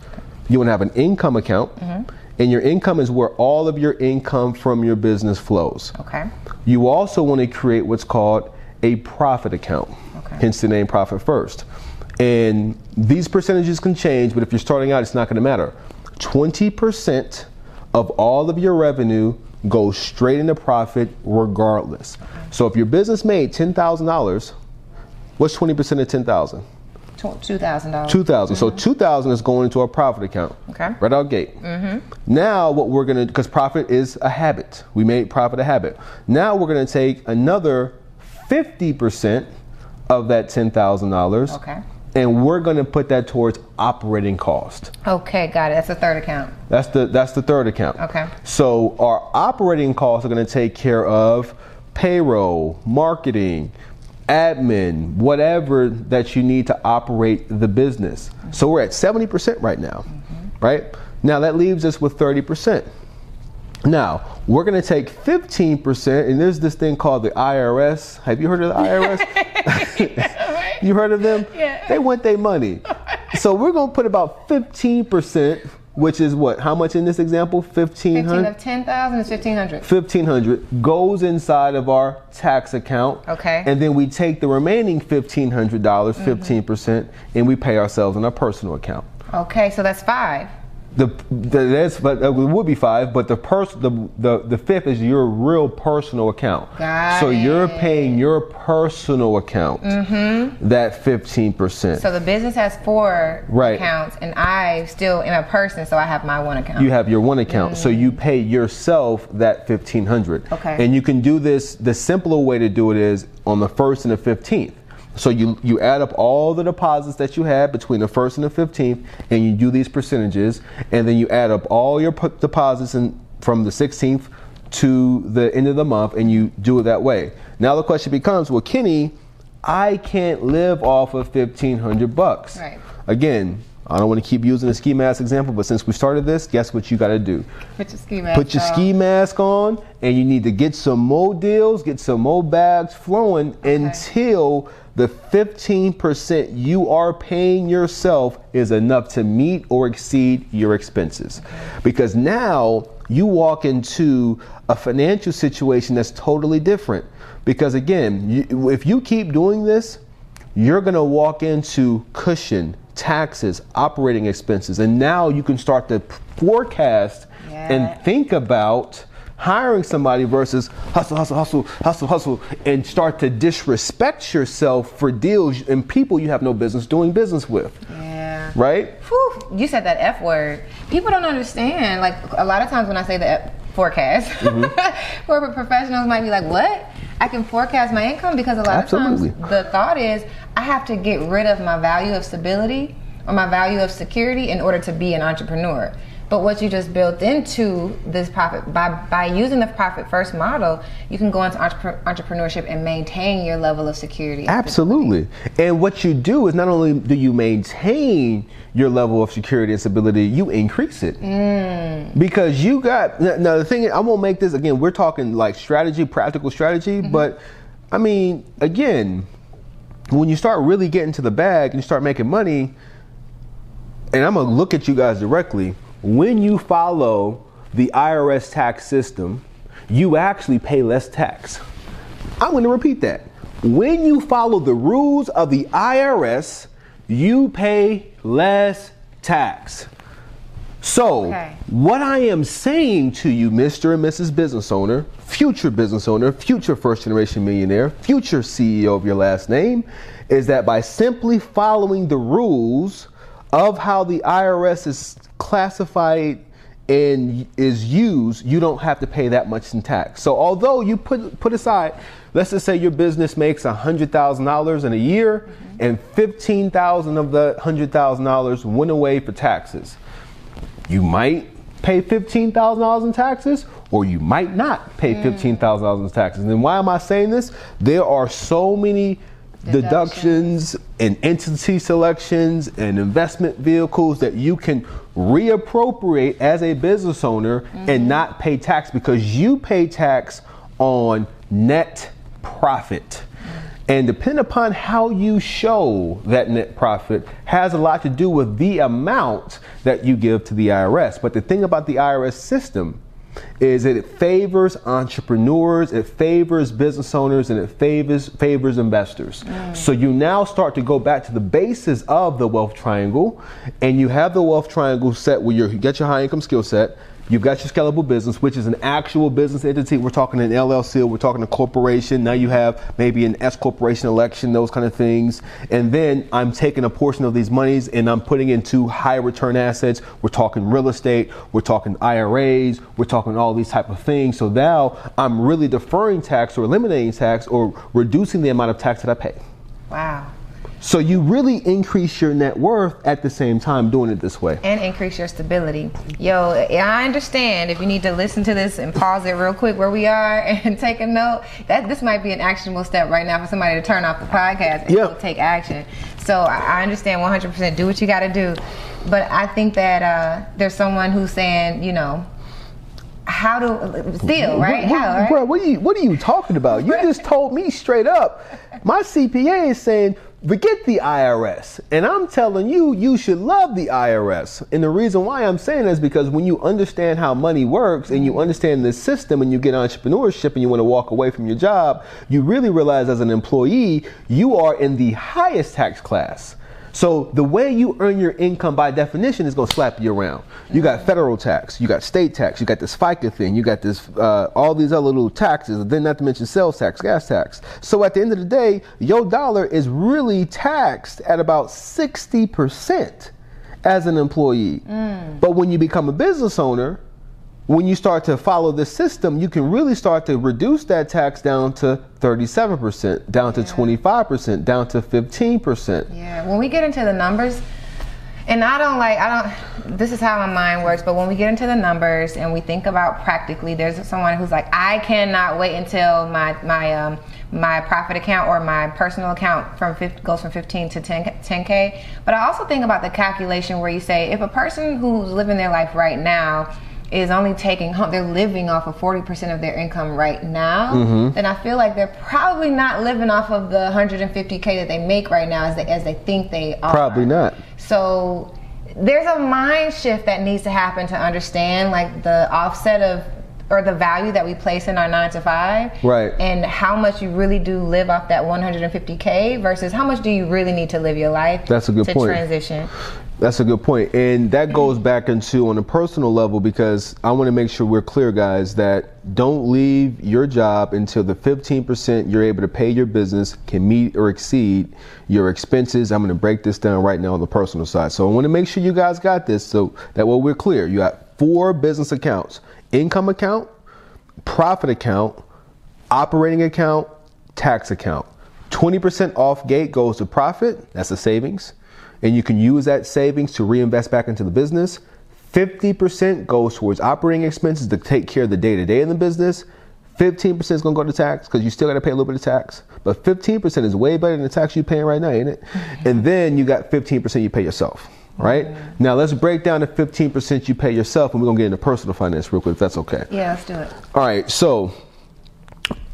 You want to have an income account, mm-hmm. and your income is where all of your income from your business flows.
Okay.
You also want to create what's called a profit account,
Okay.
hence the name Profit First. And these percentages can change, but if you're starting out, it's not going to matter. 20% of all of your revenue goes straight into profit regardless. So if your business made $10,000, what's 20% of 10,000?
Two thousand dollars.
2000 so mm-hmm. 2000 is going into a profit account
Okay.
right out gate mm-hmm. now what we're gonna because profit is a habit we made profit a habit now we're gonna take another 50% of that $10000
Okay.
And we're gonna put that towards operating cost.
Okay, got it. That's the third account.
that's the that's the third account.
Okay.
so our operating costs are going to take care of payroll marketing admin whatever that you need to operate the business. So we're at 70% right now mm-hmm. right? Now that leaves us with 30% now we're going to take 15% and there's this thing called the irs have you heard of the irs you heard of them
Yeah.
they want their money so we're going to put about 15% which is what how much in this example 1500
Fifteen of ten thousand is fifteen hundred.
1500 goes inside of our tax account.
Okay.
And then we take the remaining $1,500, dollars mm-hmm. 15%, and we pay ourselves in our personal account.
Okay, so that's five.
The, the that's but uh, it would be five, but the pers- the, the the fifth is your real personal account.
Got
so you're paying your personal account mm-hmm. that fifteen percent.
So the business has four
Right.
accounts, and I still am a person, so I have my one account.
you have your one account, so you pay yourself that fifteen hundred.
Okay.
And you can do this. The simpler way to do it is on the first and the fifteenth. So you you add up all the deposits that you had between the first and the fifteenth, and you do these percentages, and then you add up all your p- deposits in, from the sixteenth to the end of the month, and you do it that way. Now the question becomes, well, Kenney, I can't live off of fifteen hundred bucks.
Right.
Again, I don't want to keep using the ski mask example, but since we started this, guess what you got to do?
Put your ski mask
Put your
on.
ski mask on, and you need to get some more deals, get some more bags flowing until the 15% you are paying yourself is enough to meet or exceed your expenses. Because now you walk into a financial situation that's totally different. Because again, you, if you keep doing this, you're going to walk into cushion, taxes, operating expenses, and now you can start to forecast
Yeah.
and think about hiring somebody versus hustle, hustle, hustle, hustle, hustle, and start to disrespect yourself for deals and people you have no business doing business with,
Yeah.
right?
Whew, you said that F word. People don't understand. Like a lot of times when I say the F forecast,
Mm-hmm.
corporate professionals might be like, "What? I can forecast my income?" Because a lot
Absolutely.
of times the thought is, I have to get rid of my value of stability or my value of security in order to be an entrepreneur. But what you just built into this profit by by using the profit first model, you can go into entrepre- entrepreneurship and maintain your level of security.
Absolutely. And what you do is not only do you maintain your level of security and stability, you increase it. Mm. Because you got now the thing is, I won't make this again, we're talking like strategy, practical strategy, mm-hmm. but I mean, again, when you start really getting to the bag and you start making money, and I'm gonna look at you guys directly. When you follow the IRS tax system, you actually pay less tax. I'm going to repeat that. When you follow the rules of the IRS, you pay less tax. So,
Okay.
what I am saying to you, Mr. and Mrs. Business Owner, future business owner, future first generation millionaire, future CEO of your last name, is that by simply following the rules of how the IRS is classified and is used, you don't have to pay that much in tax. So although you put put aside, let's just say your business makes hundred thousand dollars in a year, mm-hmm. and fifteen thousand of the hundred thousand dollars went away for taxes. You might pay fifteen thousand dollars in taxes, or you might not pay mm. fifteen thousand dollars in taxes. And why am I saying this? There are so many deductions and entity selections and investment vehicles that you can reappropriate as a business owner and mm-hmm. not pay tax because you pay tax on net profit. And depending upon how you show that net profit has a lot to do with the amount that you give to the IRS. But the thing about the IRS system is that it favors entrepreneurs, it favors business owners, and it favors favors investors. So you now start to go back to the basis of the wealth triangle, and you have the wealth triangle set where you get your high income skill set. You've got your scalable business, which is an actual business entity. We're talking an LLC, we're talking a corporation. Now you have maybe an S corporation election, those kind of things. And then I'm taking a portion of these monies and I'm putting into high return assets. We're talking real estate, we're talking IRAs, we're talking all these type of things. So now I'm really deferring tax or eliminating tax or reducing the amount of tax that I pay.
Wow.
So you really increase your net worth at the same time doing it this way.
and increase your stability. Yo, I understand if you need to listen to this and pause it real quick where we are and take a note. That this might be an actionable step right now for somebody to turn off the podcast and go take action. So I I understand 100%. Do what you got to do, but I think that uh, there's someone who's saying, you know, how to still right?
What,
how right?
Bro, what are you what are you talking about? You just told me straight up. My CPA is saying forget the IRS. And I'm telling you, you should love the IRS. And the reason why I'm saying that is because when you understand how money works and you understand the system and you get entrepreneurship and you want to walk away from your job, you really realize as an employee, you are in the highest tax class. So the way you earn your income by definition is going to slap you around. You got federal tax, you got state tax, you got this FICA thing, you got this uh, all these other little taxes, then not to mention sales tax, gas tax. So at the end of the day, your dollar is really taxed at about 60% as an employee. But when you become a business owner, when you start to follow this system, you can really start to reduce that tax down to 37%, down to 25%, down to 15%.
Yeah, when we get into the numbers, and I don't like, I don't, this is how my mind works, but when we get into the numbers and we think about practically, there's someone who's like, I cannot wait until my, my, um, my profit account or my personal account from 50, goes from 15 to 10, 10K. But I also think about the calculation where you say, if a person who's living their life right now, is only taking home, they're living off of 40% of their income right now,
Mm-hmm.
then I feel like they're probably not living off of the 150K that they make right now as they, as they think they are.
Probably not.
So there's a mind shift that needs to happen to understand like the offset of or the value that we place in our nine to five,
Right.
And how much you really do live off that 150k versus how much do you really need to live your life?
That's a good
to
point.
transition.
That's a good point. And that goes back into on a personal level because I want to make sure we're clear, guys, that don't leave your job until the 15% you're able to pay your business can meet or exceed your expenses. I'm going to break this down right now on the personal side. So I want to make sure you guys got this so that way we're clear. You got four business accounts income account, profit account, operating account, tax account. 20% off gate goes to profit, that's the savings, and you can use that savings to reinvest back into the business. 50% goes towards operating expenses to take care of the day to day in the business. 15% is going to go to tax because you still got to pay a little bit of tax. But 15% is way better than the tax you're paying right now, ain't it? And then you got 15% you pay yourself, right? Mm-hmm. Now let's break down the 15% you pay yourself and we're going to get into personal finance real quick if that's okay.
Yeah, let's do it.
All right, so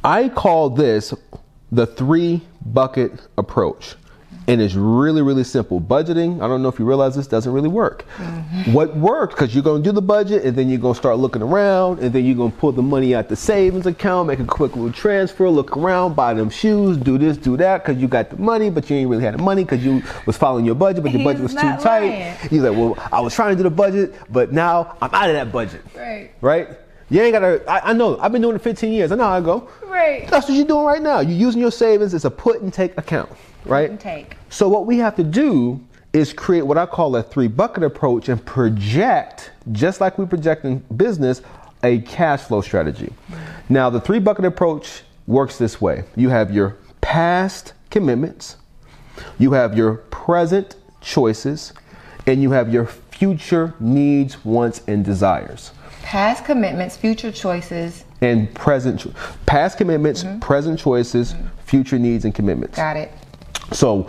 I call this the three bucket approach. And it's really, really simple. Budgeting, I don't know if you realize this doesn't really work. Mm-hmm. What works, because you're going to do the budget and then you're going to start looking around and then you're going to pull the money out the savings account, make a quick little transfer, look around, buy them shoes, do this, do that, because you got the money, but you ain't really had the money because you was following your budget, but your budget was too
not
tight.
lying.
You're like, well, I was trying to do the budget, but now I'm out of that budget
Right.
right? You ain't gotta. I, I know. I've been doing it 15 years. I know how I go.
Right.
That's what you're doing right now. You're using your savings as a put and take account, right?
and take.
So what we have to do is create what I call a three bucket approach and project, just like we project in business, a cash flow strategy. Mm-hmm. Now the three bucket approach works this way. You have your past commitments, you have your present choices, and you have your future needs, wants, and desires
Past commitments, future choices.
and present past commitments, mm-hmm. present choices, mm-hmm. future needs and commitments.
Got it.
So,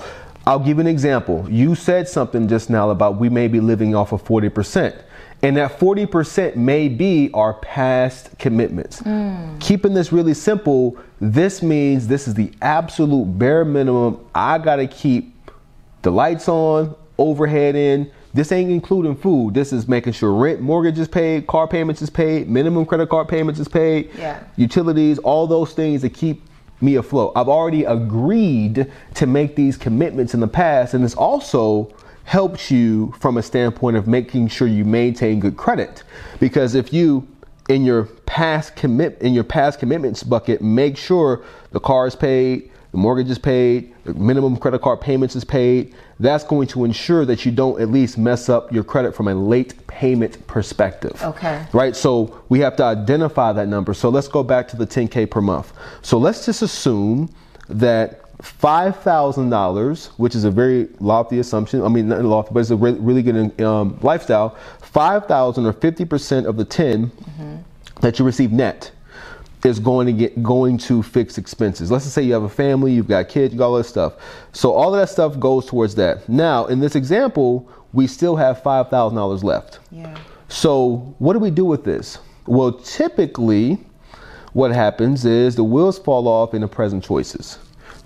I'll give an example. You said something just now about we may be living off of 40%. And that 40% may be our past commitments. Hmm. Keeping this really simple, this means this is the absolute bare minimum. I got to keep the lights on, overhead in. This ain't including food. This is making sure rent, mortgage is paid, car payments is paid, minimum credit card payments is paid,
Yeah.
utilities, all those things that keep me afloat. I've already agreed to make these commitments in the past, and this also helps you from a standpoint of making sure you maintain good credit. Because if you in your past commit in your past commitments bucket, make sure the car is paid, the mortgage is paid, the minimum credit card payments is paid. That's going to ensure that you don't at least mess up your credit from a late payment perspective.
Okay.
Right? So we have to identify that number. So let's go back to the 10K per month. So let's just assume that $5,000, which is a very lofty assumption, I mean, not lofty, but it's a really, really good um, lifestyle, 5,000 or 50% of the 10 that you receive net is going to get going to fixed expenses. Let's just say you have a family, you've got kids, you got all this stuff. So all of that stuff goes towards that. Now, in this example, we still have $5,000 left.
Yeah.
So, what do we do with this? Well, typically, what happens is the wheels fall off in the present choices.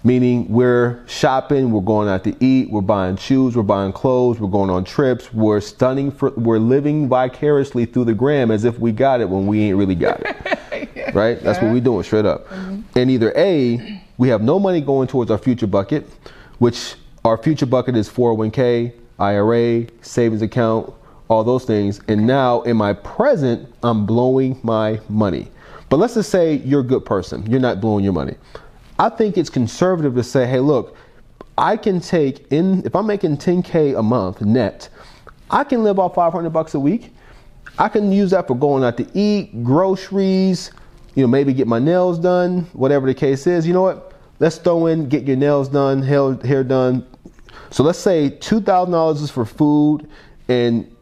Meaning, we're shopping, we're going out to eat, we're buying shoes, we're buying clothes, we're going on trips, we're stunning for, we're living vicariously through the gram as if we got it when we ain't really got it. right? That's what we're doing, straight up. Mm-hmm. And either A, we have no money going towards our future bucket, which our future bucket is 401k, IRA, savings account, all those things. And now in my present, I'm blowing my money. But let's just say you're a good person, you're not blowing your money. I think it's conservative to say, hey, look, I can take in, if I'm making 10K a month net, I can live off 500 bucks a week. I can use that for going out to eat, groceries, you know, maybe get my nails done, whatever the case is. You know what? Let's throw in, get your nails done, hair, hair done. So let's say $2,000 is for food and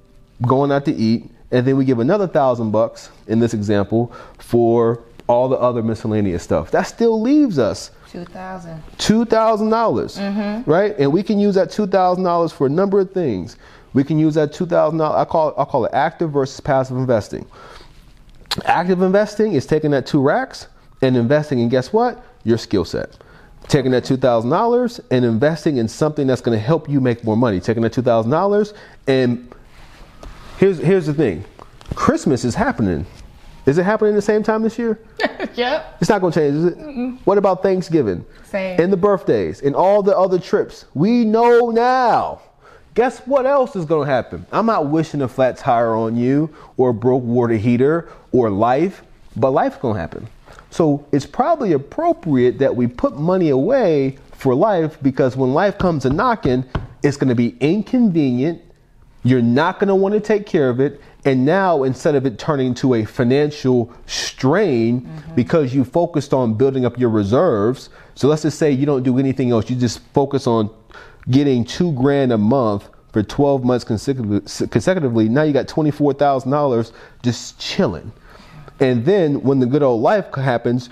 going out to eat, and then we give another thousand bucks in this example for all the other miscellaneous stuff. That still leaves us
Two thousand.
two thousand dollars, mm-hmm. right? And we can use that two thousand dollars for a number of things. We can use that two thousand dollars. I call it, I call it active versus passive investing. Active investing is taking that two racks and investing in guess what? Your skill set. Taking that two thousand dollars and investing in something that's going to help you make more money. Taking that two thousand dollars and here's here's the thing. Christmas is happening. Is it happening the same time this year?
Yep.
It's not going to change, is it? What about Thanksgiving?
Same.
And the birthdays and all the other trips. We know now. Guess what else is going to happen? I'm not wishing a flat tire on you or a broke water heater or life, but life's going to happen. So it's probably appropriate that we put money away for life because when life comes a knocking, it's going to be inconvenient. You're not going to want to take care of it. And now, instead of it turning to a financial strain mm-hmm. because you focused on building up your reserves, so let's just say you don't do anything else, you just focus on getting two grand a month for 12 months consecutively. Now you got $24,000 just chilling. And then when the good old life happens,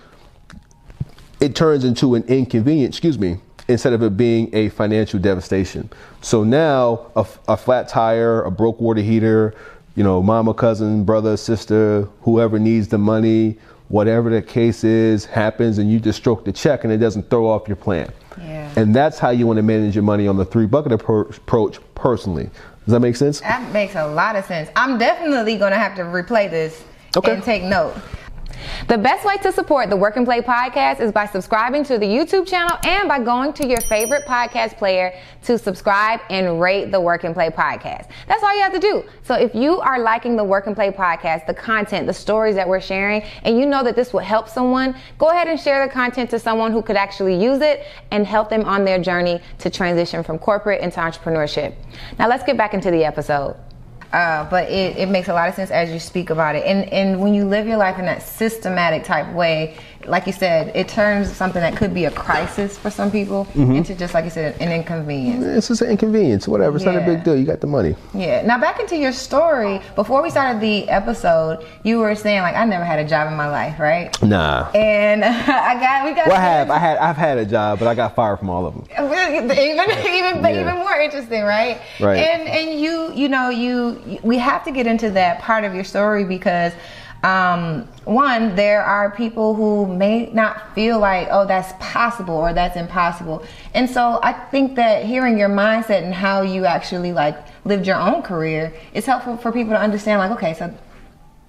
it turns into an inconvenience, excuse me, instead of it being a financial devastation. So now a, a flat tire, a broke water heater, you know, mama, cousin, brother, sister, whoever needs the money, whatever the case is, happens and you just stroke the check and it doesn't throw off your plan.
Yeah.
And that's how you want to manage your money on the three bucket approach personally. Does that make sense?
That makes a lot of sense. I'm definitely gonna have to replay this
Okay.
and take note. The best way to support the Work and Play podcast is by subscribing to the YouTube channel and by going to your favorite podcast player to subscribe and rate the Work and Play podcast. That's all you have to do. So if you are liking the Work and Play podcast, the content, the stories that we're sharing, and you know that this will help someone, go ahead and share the content to someone who could actually use it and help them on their journey to transition from corporate into entrepreneurship. Now let's get back into the episode. Uh, but it, it makes a lot of sense as you speak about it. And and when you live your life in that systematic type way, like you said, it turns something that could be a crisis for some people mm-hmm. into just like you said, an inconvenience.
It's just an inconvenience, whatever. It's not a big deal. You got the money.
Yeah. Now back into your story. Before we started the episode, you were saying like I never had a job in my life, right?
Nah.
And I got we got.
Well, I have. I had. I've had a job, but I got fired from all of them.
even even but
Yeah.
even more interesting, right?
Right.
And and you you know you we have to get into that part of your story because um, one there are people who may not feel like oh that's possible or that's impossible, and so I think that hearing your mindset and how you actually like lived your own career is helpful for people to understand like okay so.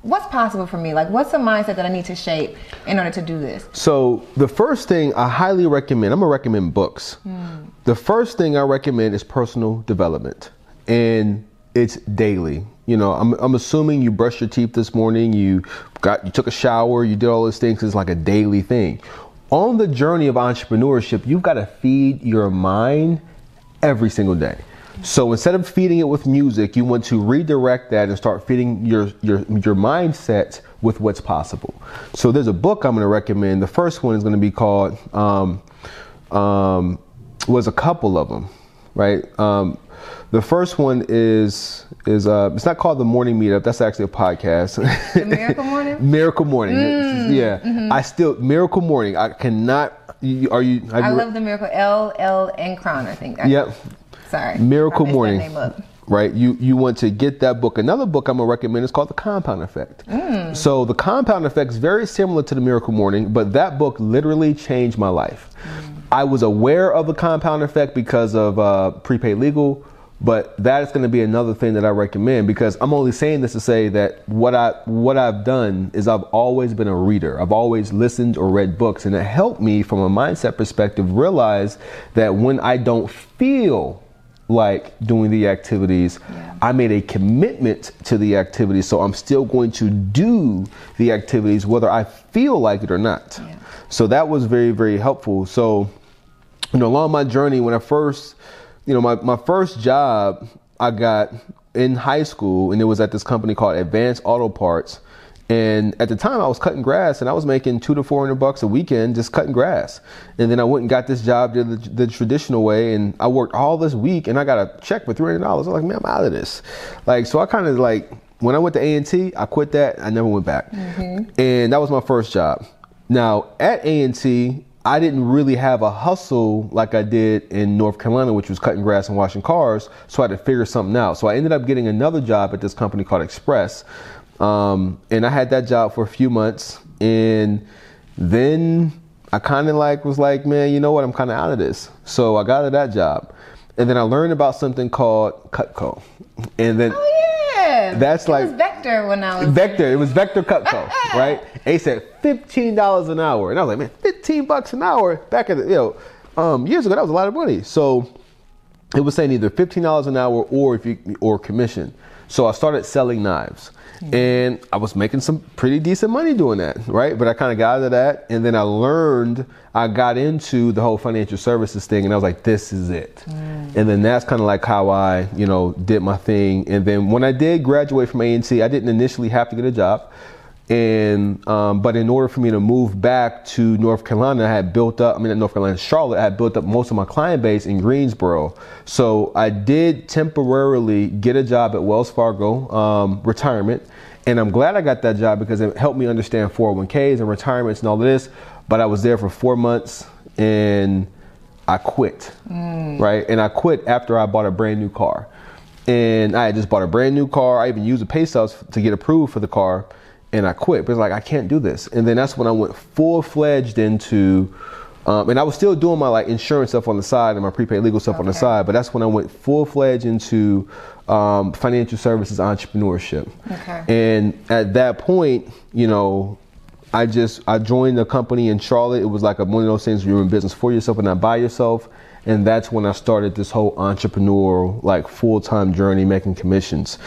What's possible for me? Like, what's the mindset that I need to shape in order to do this?
So the first thing I highly recommend, I'm gonna recommend books. The first thing I recommend is personal development, and it's daily. You know, I'm, I'm assuming you brushed your teeth this morning, you got you took a shower, you did all those things. It's like a daily thing. On the journey of entrepreneurship, you've got to feed your mind every single day. So instead of feeding it with music, you want to redirect that and start feeding your your your mindset with what's possible. So there's a book I'm going to recommend. The first one is going to be called um, um, was a couple of them, right? Um, the first one is is uh, it's not called the morning meetup. That's actually a podcast.
The Miracle Morning?
Miracle morning.
Mm,
yeah,
mm-hmm.
I still miracle morning. I cannot. you- Are you?
I love the miracle L L and Crown. I think. I-
Yep.
Sorry.
Miracle
I messed that
Morning. Right, you you want to get that book. Another book I'm gonna recommend is called The Compound Effect. So the Compound Effect is very similar to the Miracle Morning, but that book literally changed my life. I was aware of the Compound Effect because of uh, prepaid legal But that is going to be another thing that I recommend because I'm only saying this to say that what I what I've done is I've always been a reader. I've always listened or read books, and it helped me from a mindset perspective realize that when I don't feel like doing the activities, yeah. I made a commitment to the activities, so I'm still going to do the activities whether I feel like it or not. Yeah. So that was very very helpful. So you know, along my journey, when I first you know, my, my first job I got in high school, and it was at this company called Advanced Auto Parts. And at the time, I was cutting grass, and I was making two to four hundred bucks a weekend just cutting grass. And then I went and got this job the, the traditional way, and I worked all this week, and I got a check for three hundred dollars. I'm like, man, I'm out of this. Like, so I kind of like when I went to A and T, I quit that. I never went back, mm-hmm. and that was my first job. Now at A and T, I didn't really have a hustle like I did in North Carolina, which was cutting grass and washing cars. So I had to figure something out. So I ended up getting another job at this company called Express. Um, and I had that job for a few months. And then I kind of like was like, man, you know what? I'm kind of out of this. So I got out of that job. And then I learned about something called Cutco. And then.
Oh, yeah
that's like
Vector when I was
Vector. It was Vector Cutco, right? They said fifteen dollars an hour, and I was like, man, fifteen bucks an hour back at the you know um, years ago. That was a lot of money. So it was saying either fifteen dollars an hour or if you or commission. So I started selling knives. And I was making some pretty decent money doing that, right? But I kind of got out of that. And then I learned, I got into the whole financial services thing. And I was like, this is it. Mm. And then that's kind of like how I, you know, did my thing. And then when I did graduate from A&T, I didn't initially have to get a job and um, but in order for me to move back to North Carolina, I had built up. I mean, North Carolina, Charlotte, I had built up most of my client base in Greensboro. So I did temporarily get a job at Wells Fargo um, retirement, and I'm glad I got that job because it helped me understand 401ks and retirements and all of this. But I was there for four months and I quit, mm. right? And I quit after I bought a brand new car, and I had just bought a brand new car. I even used the pay stubs to get approved for the car and I quit. But it's like I can't do this. And then that's when I went full fledged into, um, and I was still doing my like insurance stuff on the side and my prepaid legal stuff okay. on the side. But that's when I went full fledged into um, financial services entrepreneurship. Okay. And at that point, you know, I just I joined a company in Charlotte. It was like a, one of those things where you're in business for yourself and not by yourself. And that's when I started this whole entrepreneurial, like full time journey making commissions.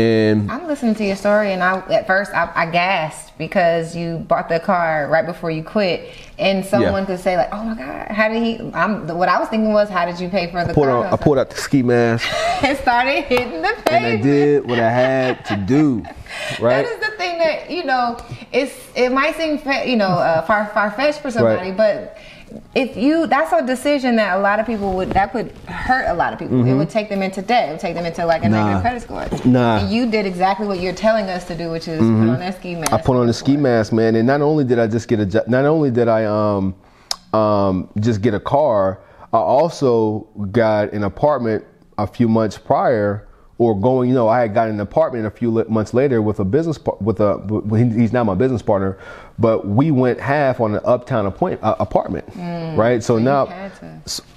And
I'm listening to your story, and I at first I, I gasped because you bought the car right before you quit, and someone yeah. could say like, "Oh my God, how did he?" I'm what I was thinking was, "How did you pay for the
I pulled
car?"
Out, I pulled out the ski mask
and started hitting the pavement.
And I did what I had to do. Right.
That is the thing that you know. It's it might seem you know uh, far far fetched for somebody, right. but if you that's a decision that a lot of people would that could hurt a lot of people. Mm-hmm. It would take them into debt. It would take them into like a nah. negative credit score.
Nah.
And you did exactly what you're telling us to do, which is mm-hmm. put on that ski mask.
I put on the ski mask, man. And not only did I just get a job not only did I um um just get a car, I also got an apartment a few months prior or going, you know, I had got an apartment a few months later with a business with a he's now my business partner, but we went half on an uptown appoint, uh, apartment, mm, right? So, so now had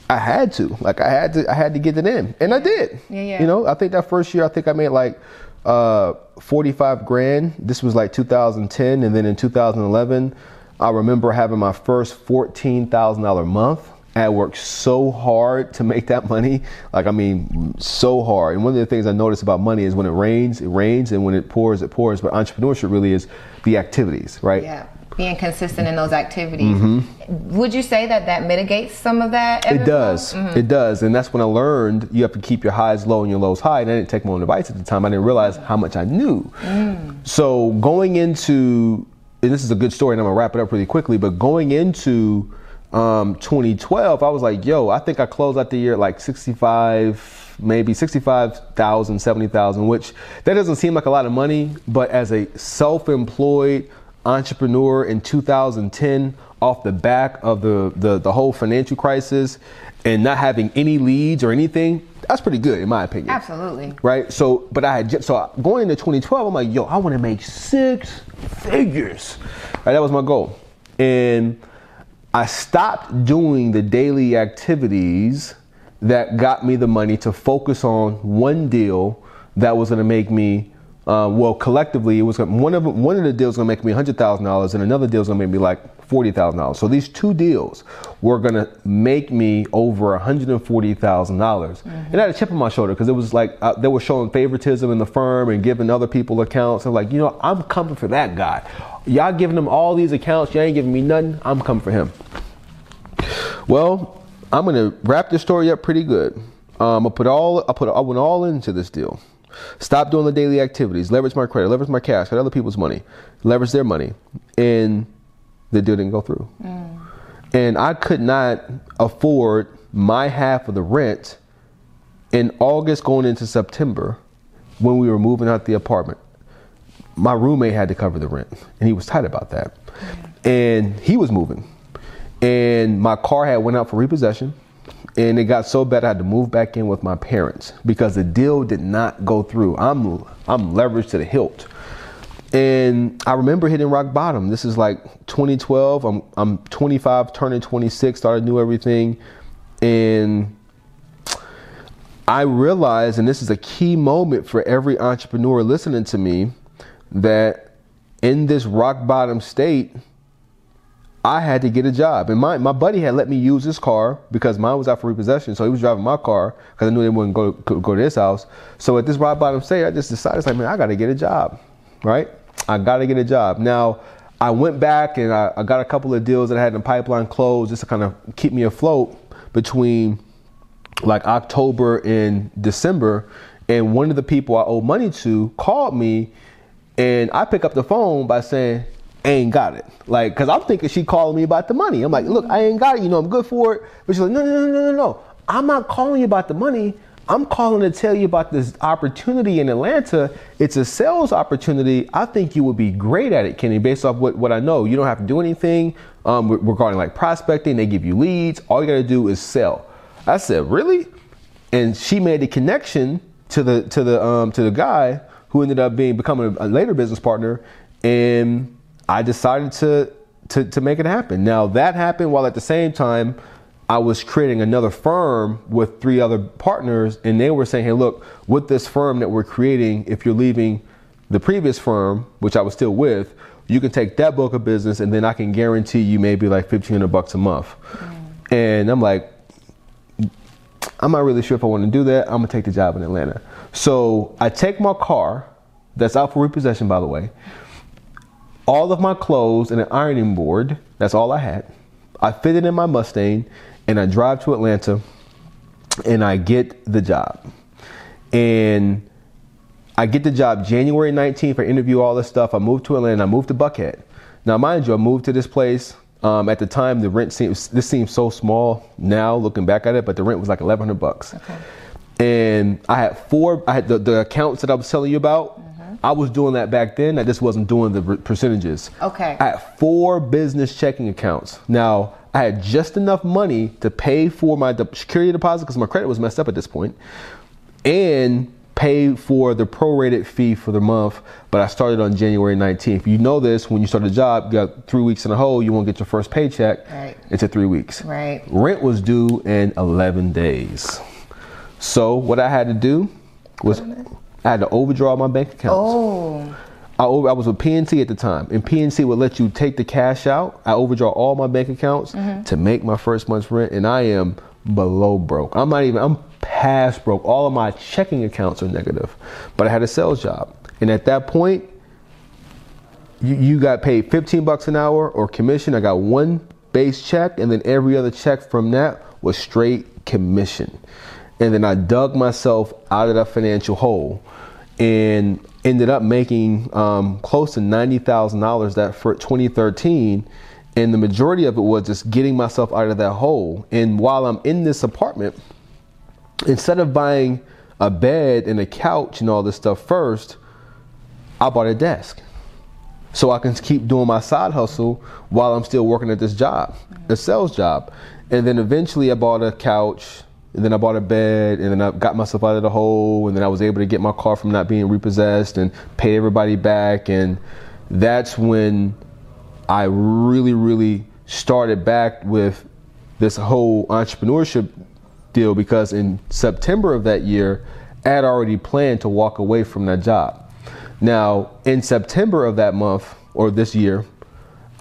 I had to, like, I had to, I had to get it in, and I did. Yeah, yeah. You know, I think that first year, I think I made like uh, 45 grand. This was like 2010, and then in 2011, I remember having my first $14,000 month I worked so hard to make that money. Like, I mean, so hard. And one of the things I notice about money is when it rains, it rains, and when it pours, it pours. But entrepreneurship really is the activities, right?
Yeah. Being consistent in those activities. Mm-hmm. Would you say that that mitigates some of that?
It does. Mm-hmm. It does. And that's when I learned you have to keep your highs low and your lows high. And I didn't take my own advice at the time. I didn't realize how much I knew. Mm. So going into, and this is a good story, and I'm going to wrap it up really quickly, but going into, um, 2012, I was like, yo, I think I closed out the year at like 65, maybe 65,000, 70,000, which that doesn't seem like a lot of money, but as a self employed entrepreneur in 2010, off the back of the, the, the whole financial crisis and not having any leads or anything, that's pretty good in my opinion.
Absolutely.
Right. So, but I had just, so going into 2012, I'm like, yo, I want to make six figures. Right, that was my goal, and I stopped doing the daily activities that got me the money to focus on one deal that was going to make me uh, well, collectively, it was one of one of the deals going to make me hundred thousand dollars, and another deal is going to make me like forty thousand dollars. So these two deals were going to make me over hundred and forty thousand dollars, mm-hmm. and I had a chip on my shoulder because it was like uh, they were showing favoritism in the firm and giving other people accounts. I'm like, you know, I'm coming for that guy. Y'all giving him all these accounts, y'all ain't giving me nothing. I'm coming for him. Well, I'm going to wrap this story up pretty good. Um, I put all I put I went all into this deal. Stop doing the daily activities. Leverage my credit. Leverage my cash. Got other people's money. Leverage their money. And the deal didn't go through. Mm. And I could not afford my half of the rent in August going into September when we were moving out the apartment. My roommate had to cover the rent, and he was tight about that. And he was moving. And my car had went out for repossession and it got so bad I had to move back in with my parents because the deal did not go through. I'm I'm leveraged to the hilt. And I remember hitting rock bottom. This is like 2012. I'm I'm 25, turning 26, started new everything. And I realized, and this is a key moment for every entrepreneur listening to me, that in this rock bottom state, I had to get a job. And my, my buddy had let me use his car because mine was out for repossession. So he was driving my car because I knew they wouldn't go, go to his house. So at this rock bottom stage, I just decided, it's like, man, I got to get a job, right? I got to get a job. Now, I went back and I, I got a couple of deals that I had in the pipeline closed just to kind of keep me afloat between like October and December. And one of the people I owe money to called me and I pick up the phone by saying, ain't got it. Like, cause I'm thinking she calling me about the money. I'm like, look, I ain't got it. You know, I'm good for it. But she's like, no, no, no, no, no, no. I'm not calling you about the money. I'm calling to tell you about this opportunity in Atlanta. It's a sales opportunity. I think you would be great at it, Kenney, based off what, what I know. You don't have to do anything um, regarding like prospecting. They give you leads. All you got to do is sell. I said, really? And she made the connection to the to the um, to the guy who ended up being becoming a, a later business partner. And I decided to, to, to make it happen. Now, that happened while at the same time, I was creating another firm with three other partners, and they were saying, hey, look, with this firm that we're creating, if you're leaving the previous firm, which I was still with, you can take that book of business, and then I can guarantee you maybe like 1500 bucks a month. Mm. And I'm like, I'm not really sure if I want to do that. I'm gonna take the job in Atlanta. So I take my car, that's out for repossession, by the way all of my clothes and an ironing board. That's all I had. I fit it in my Mustang and I drive to Atlanta and I get the job. And I get the job January 19th. I interview all this stuff. I moved to Atlanta. I moved to Buckhead. Now, mind you, I moved to this place. Um, at the time, the rent seems this seems so small now, looking back at it, but the rent was like 1,100 bucks. Okay. And I had four. I had the, the accounts that I was telling you about. I was doing that back then. I just wasn't doing the percentages.
Okay.
I had four business checking accounts. Now, I had just enough money to pay for my security deposit because my credit was messed up at this point, and pay for the prorated fee for the month. But I started on January 19th. You know this when you start a job, you got three weeks in a hole, you won't get your first paycheck.
Right.
It's at three weeks.
Right.
Rent was due in 11 days. So what I had to do was I had to overdraw my bank accounts.
Oh.
I, over, I was with PNC at the time, and PNC would let you take the cash out. I overdraw all my bank accounts mm-hmm. to make my first month's rent, and I am below broke. I'm not even. I'm past broke. All of my checking accounts are negative, but I had a sales job, and at that point, you, you got paid 15 bucks an hour or commission. I got one base check, and then every other check from that was straight commission. And then I dug myself out of that financial hole and ended up making um, close to $90,000 that for 2013. And the majority of it was just getting myself out of that hole. And while I'm in this apartment, instead of buying a bed and a couch and all this stuff first, I bought a desk. So I can keep doing my side hustle while I'm still working at this job, a sales job. And then eventually I bought a couch, and then I bought a bed, and then I got myself out of the hole, and then I was able to get my car from not being repossessed and pay everybody back. And that's when I really, really started back with this whole entrepreneurship deal because in September of that year, I had already planned to walk away from that job. Now, in September of that month or this year,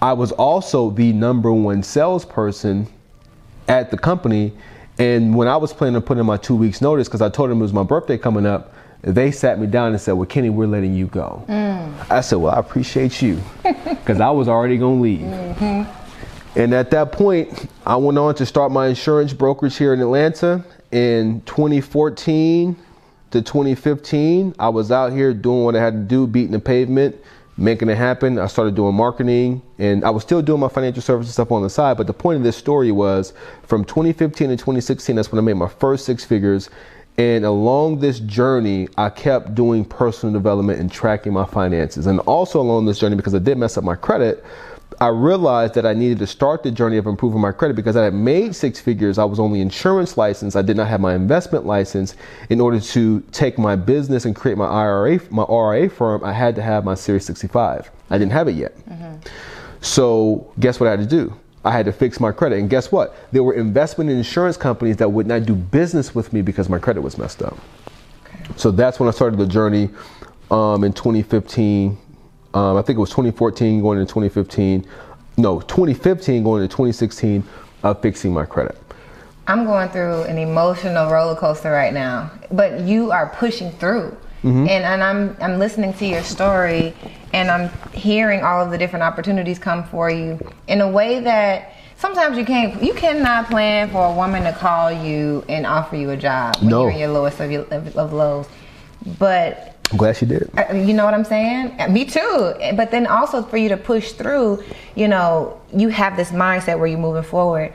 I was also the number one salesperson at the company. And when I was planning to put in my two weeks notice, because I told them it was my birthday coming up, they sat me down and said, Well, Kenney, we're letting you go. Mm. I said, Well, I appreciate you, because I was already going to leave. Mm-hmm. And at that point, I went on to start my insurance brokerage here in Atlanta in 2014 to 2015. I was out here doing what I had to do, beating the pavement making it happen. I started doing marketing and I was still doing my financial services stuff on the side. But the point of this story was from 2015 to 2016, that's when I made my first six figures. And along this journey, I kept doing personal development and tracking my finances. And also along this journey, because I did mess up my credit, I realized that I needed to start the journey of improving my credit because I had made six figures. I was only insurance license. I did not have my investment license. In order to take my business and create my IRA, my RIA firm, I had to have my Series 65. I didn't have it yet. Mm-hmm. So guess what I had to do? I had to fix my credit. And guess what? There were investment insurance companies that would not do business with me because my credit was messed up. Okay. So that's when I started the journey um, in 2015 um, I think it was 2014 going into 2015. No, 2015 going into 2016 of fixing my credit.
I'm going through an emotional roller coaster right now, but you are pushing through. Mm-hmm. And, and I'm I'm listening to your story and I'm hearing all of the different opportunities come for you in a way that sometimes you can't you cannot plan for a woman to call you and offer you a job when no. you're in your lowest of, your, of lows. But
I'm glad she did.
Uh, you know what I'm saying? Uh, me too. But then also for you to push through, you know, you have this mindset where you're moving forward.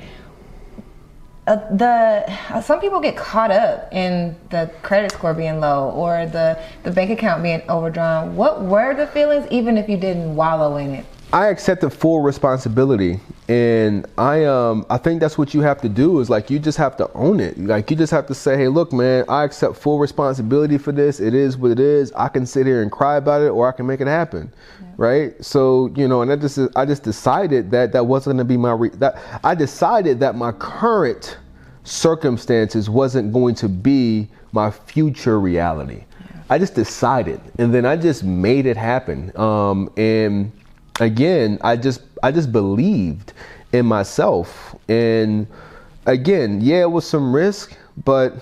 Uh, the uh, some people get caught up in the credit score being low or the the bank account being overdrawn. What were the feelings, even if you didn't wallow in it?
I accepted full responsibility, and I um I think that's what you have to do is like you just have to own it. Like you just have to say, hey, look, man, I accept full responsibility for this. It is what it is. I can sit here and cry about it, or I can make it happen, yeah. right? So you know, and I just I just decided that that wasn't going to be my re- that I decided that my current circumstances wasn't going to be my future reality. Yeah. I just decided, and then I just made it happen. Um, and again, I just I just believed in myself, and again, yeah, it was some risk, but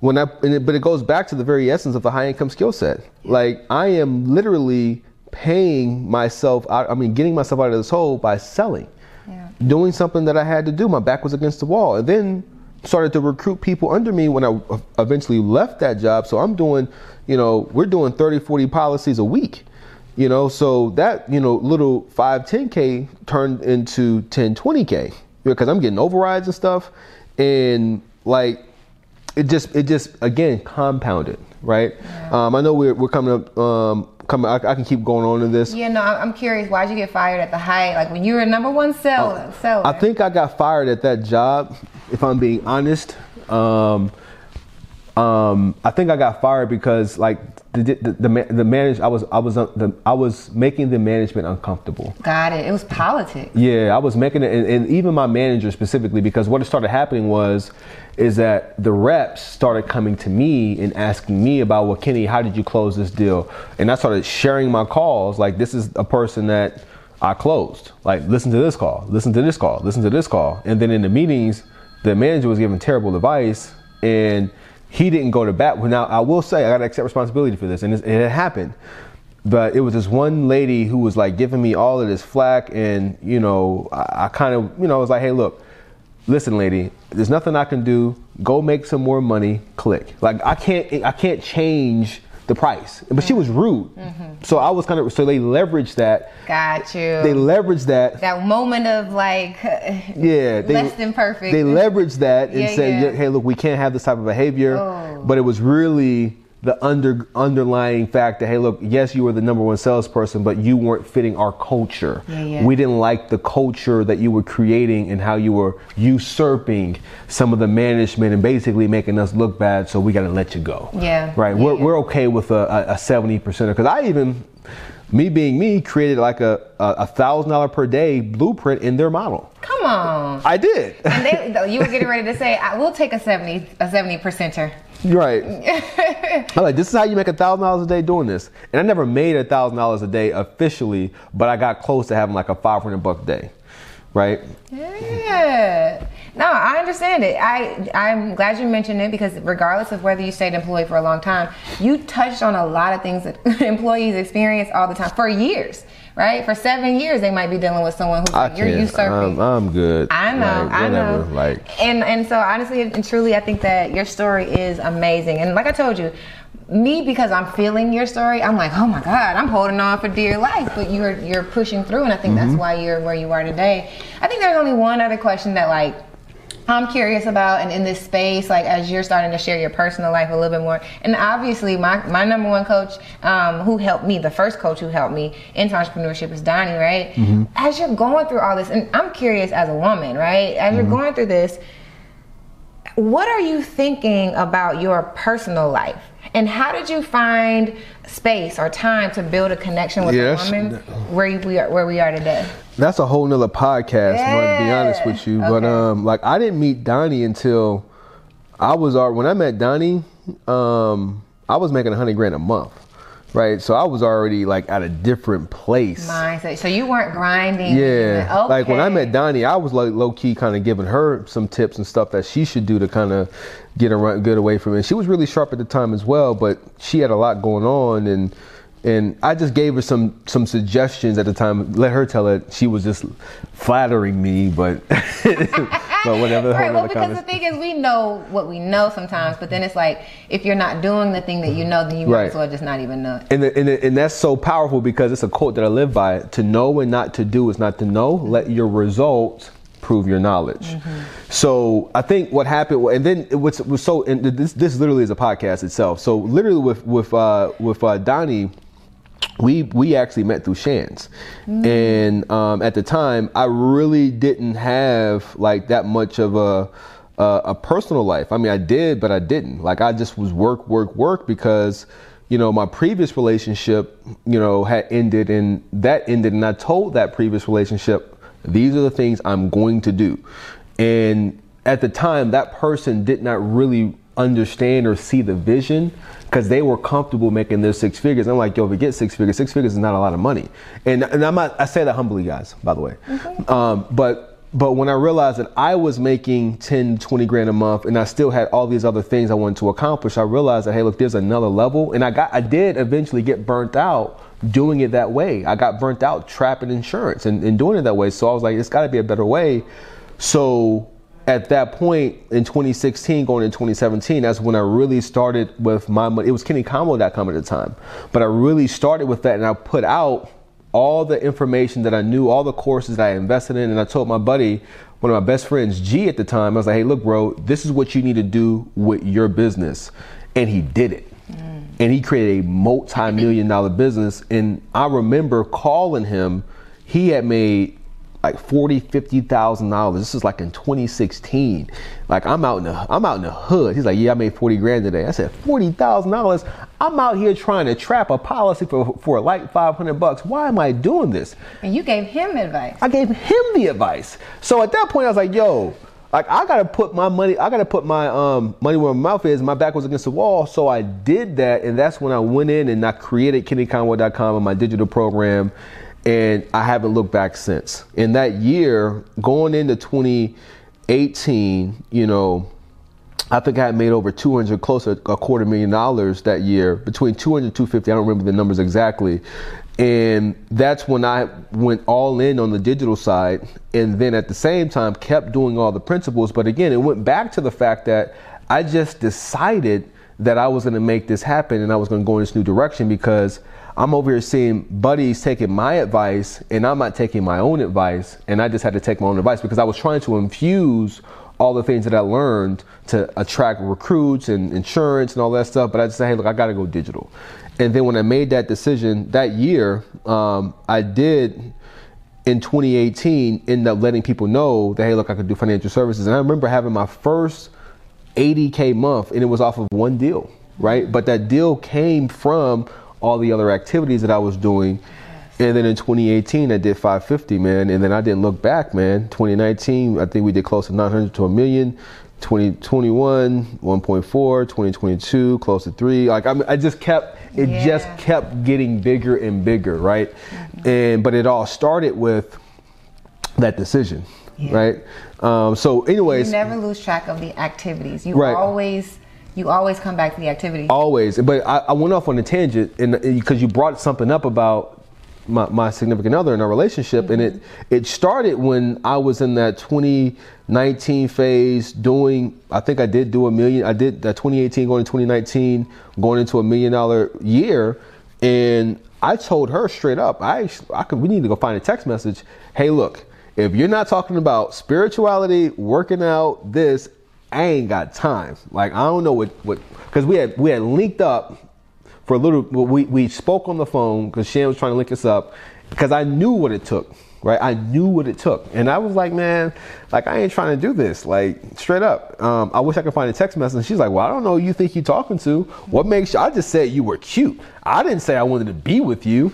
when I it, but it goes back to the very essence of the high income skill set. Like I am literally paying myself out. I mean, getting myself out of this hole by selling, yeah. doing something that I had to do. My back was against the wall, and then started to recruit people under me when I eventually left that job. So I'm doing, you know, we're doing 30, 40 policies a week you know, so that, you know, little 5, 10K turned into 10, 20K because I'm getting overrides and stuff. And like, it just, it just, again, compounded, right? Yeah. Um, I know we're, we're coming up, um, coming, I, I, can keep going on in this.
Yeah, no, I'm curious. Why'd you get fired at the height? Like when you were a number one seller, uh, seller?
I think I got fired at that job, if I'm being honest. Um, um, I think I got fired because like the the the, the manager I was I was uh, the, I was making the management uncomfortable.
Got it. It was politics.
Yeah, I was making it, and, and, even my manager specifically because what started happening was, is that the reps started coming to me and asking me about well Kenney, how did you close this deal? And I started sharing my calls like this is a person that I closed. Like listen to this call, listen to this call, listen to this call, and then in the meetings, the manager was giving terrible advice and he didn't go to bat. Now, I will say, I got to accept responsibility for this, and it had happened. But it was this one lady who was like giving me all of this flack, and you know, I, I kind of, you know, I was like, hey, look, listen, lady, there's nothing I can do. Go make some more money. Click. Like I can't, I can't change the price. But she was rude. Mm-hmm. So I was kind of so they leveraged that.
Got you.
They leveraged that.
That moment of like
yeah,
they, less than perfect.
They leveraged that and yeah, said, yeah. "Hey, look, we can't have this type of behavior." Oh. But it was really the under underlying fact that hey look yes you were the number one salesperson but you weren't fitting our culture. Yeah, yeah. we didn't like the culture that you were creating and how you were usurping some of the management and basically making us look bad so we got to let you go.
Yeah.
Right?
Yeah,
we're, we're okay with a, a 70% because i even me being me created like a a thousand dollar per day blueprint in their model.
Come on.
I did.
And they, you were getting ready to say, "I will take a seventy a seventy percenter."
Right. I'm like, this is how you make a thousand dollars a day doing this. And I never made a thousand dollars a day officially, but I got close to having like a five hundred buck day. Right?
Yeah. No, I understand it. I I'm glad you mentioned it because regardless of whether you stayed employed for a long time, you touched on a lot of things that employees experience all the time for years. Right? For seven years, they might be dealing with someone who's like, you're usurping.
I'm, I'm, good.
I know,
like,
I know.
Like,
and and so honestly and truly, I think that your story is amazing. And like I told you, me because I'm feeling your story, I'm like, oh my God, I'm holding on for dear life. But you're you're pushing through, and I think mm-hmm. that's why you're where you are today. I think there's only one other question that like I'm curious about and in this space, like as you're starting to share your personal life a little bit more. And obviously, my, my number one coach um, who helped me, the first coach who helped me into entrepreneurship is Donnie, right? Mm-hmm. As you're going through all this, and I'm curious as a woman, right? As mm-hmm. you're going through this, what are you thinking about your personal life? And how did you find space or time to build a connection with yes. a woman where we are where we are today?
That's a whole nother podcast, yeah. to be honest with you. Okay. But um like I didn't meet Donnie until I was when I met Donnie, um, I was making a hundred grand a month right? So I was already like at a different place.
Mindset. So you weren't grinding.
Yeah. Okay. Like when I met Donnie, I was like low key kind of giving her some tips and stuff that she should do to kind of get around, get away from it. She was really sharp at the time as well, but she had a lot going on and and I just gave her some some suggestions at the time. Let her tell it. She was just flattering me, but but whatever.
right. Well, because the thing is, we know what we know sometimes, but then it's like if you're not doing the thing that you know, then you right. might as well just not even know.
And the, and, the, and that's so powerful because it's a quote that I live by: "To know and not to do is not to know. Let your results." prove your knowledge. Mm-hmm. So I think what happened, and then what's was so, and this this literally is a podcast itself. So literally with with uh, with uh, Donnie, we we actually met through Shands, mm. and um, at the time I really didn't have like that much of a, a, a personal life. I mean, I did, but I didn't. Like I just was work, work, work because you know my previous relationship you know had ended, and that ended, and I told that previous relationship these are the things I'm going to do, and at the time that person did not really understand or see the vision because they were comfortable making their six figures. I'm like, yo, if we get six figures, six figures is not a lot of money. And and I'm not, I say that humbly, guys, by the way. Mm-hmm. Um, but but when I realized that I was making 10, 20 grand a month and I still had all these other things I wanted to accomplish, I realized that, hey, look, there's another level. And I got, I did eventually get burnt out doing it that way. I got burnt out trapping insurance and, and doing it that way. So I was like, it's got to be a better way. So at that point in 2016, going into 2017, that's when I really started with my money. It was kenny KennyCombo.com at the time, but I really started with that, and I put out all the information that I knew, all the courses that I invested in, and I told my buddy, one of my best friends, G, at the time, I was like, "Hey, look, bro, this is what you need to do with your business," and he did it. Mm. And he created a multi-million dollar business. And I remember calling him. He had made like forty, fifty thousand dollars. This is like in 2016. Like I'm out in the I'm out in the hood. He's like, yeah, I made forty grand today. I said forty thousand dollars. I'm out here trying to trap a policy for for like five hundred bucks. Why am I doing this?
And you gave him advice.
I gave him the advice. So at that point, I was like, yo. Like I gotta put my money, I gotta put my um, money where my mouth is. My back was against the wall, so I did that, and that's when I went in and I created KenneyConwell.com and my digital program, and I haven't looked back since. In that year, going into 2018, you know, I think I had made over 200, close to a quarter million dollars that year, between 200 and 250. I don't remember the numbers exactly. And that's when I went all in on the digital side, and then at the same time kept doing all the principles. But again, it went back to the fact that I just decided that I was going to make this happen and I was going to go in this new direction because I'm over here seeing buddies taking my advice and I'm not taking my own advice. And I just had to take my own advice because I was trying to infuse all the things that I learned to attract recruits and insurance and all that stuff. But I just said, hey, look, I got to go digital. And then when I made that decision that year, um, I did in 2018 end up letting people know that, hey, look, I could do financial services. And I remember having my first 80K month and it was off of one deal, right? But that deal came from all the other activities that I was doing. And then in 2018, I did 550, man. And then I didn't look back, man. 2019, I think we did close to 900 to a million. 2021, 1.4. 2022, close to three. Like I, mean, I just kept, it
Yeah.
just kept getting bigger and bigger, right? And but it all started with that decision,
Yeah.
right? Um, so,
You
anyways,
never lose track of the activities. You
Right.
always you always come back to the activity.
Always, but I, I went off on a tangent, and uh, because you brought something up about my, my significant other in our relationship, and it mm-hmm. it started when I was in that 2019 phase, doing. I think I did do a million. I did that 2018 going to 2019, going into a million dollar year, and I told her straight up, I I could we need to go find a text message. Hey, look, if you're not talking about spirituality, working out, this, I ain't got time. Like I don't know what what because we had we had linked up for a little. We we spoke on the phone because Shan was trying to link us up because I knew what it took. Right, I knew what it took, and I was like, "Man, like I ain't trying to do this." Like straight up, um, I wish I could find a text message. She's like, "Well, I don't know. You think you talking to? What makes you?" I just said you were cute. I didn't say I wanted to be with you.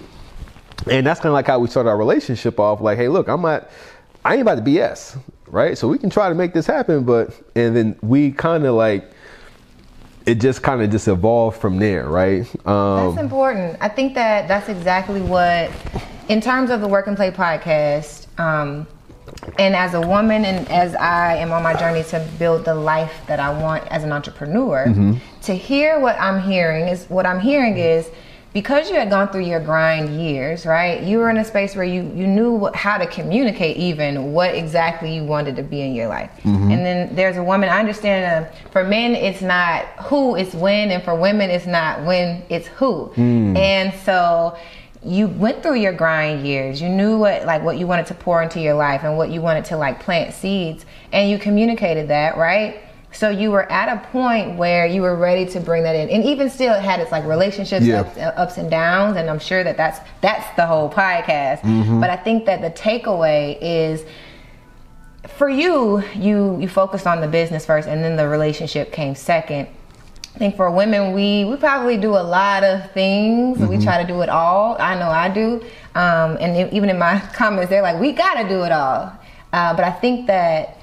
And that's kind of like how we started our relationship off. Like, hey, look, I'm not, I ain't about to BS, right? So we can try to make this happen, but and then we kind of like, it just kind of just evolved from there, right? Um,
That's important. I think that that's exactly what, in terms of the Work N Play podcast, um, and as a woman, and as I am on my journey to build the life that I want as an entrepreneur,
Mm-hmm.
to hear what I'm hearing is what I'm hearing is because you had gone through your grind years, right? You were in a space where you you knew what, how to communicate even what exactly you wanted to be in your life.
Mm-hmm.
And then there's a woman. I understand uh, for men it's not who, it's when, and for women it's not when, it's who. And so you went through your grind years. You knew what like what you wanted to pour into your life and what you wanted to like plant seeds, and you communicated that, right? So you were at a point where you were ready to bring that in, and even still, it had its like relationships
Yeah.
ups, ups and downs, and I'm sure that that's that's the whole podcast. But I think that the takeaway is for you, you you focused on the business first, and then the relationship came second. I think for women, we we probably do a lot of things. We try to do it all. I know I do. Um, and even in my comments, they're like, "We got to do it all." Uh, but I think that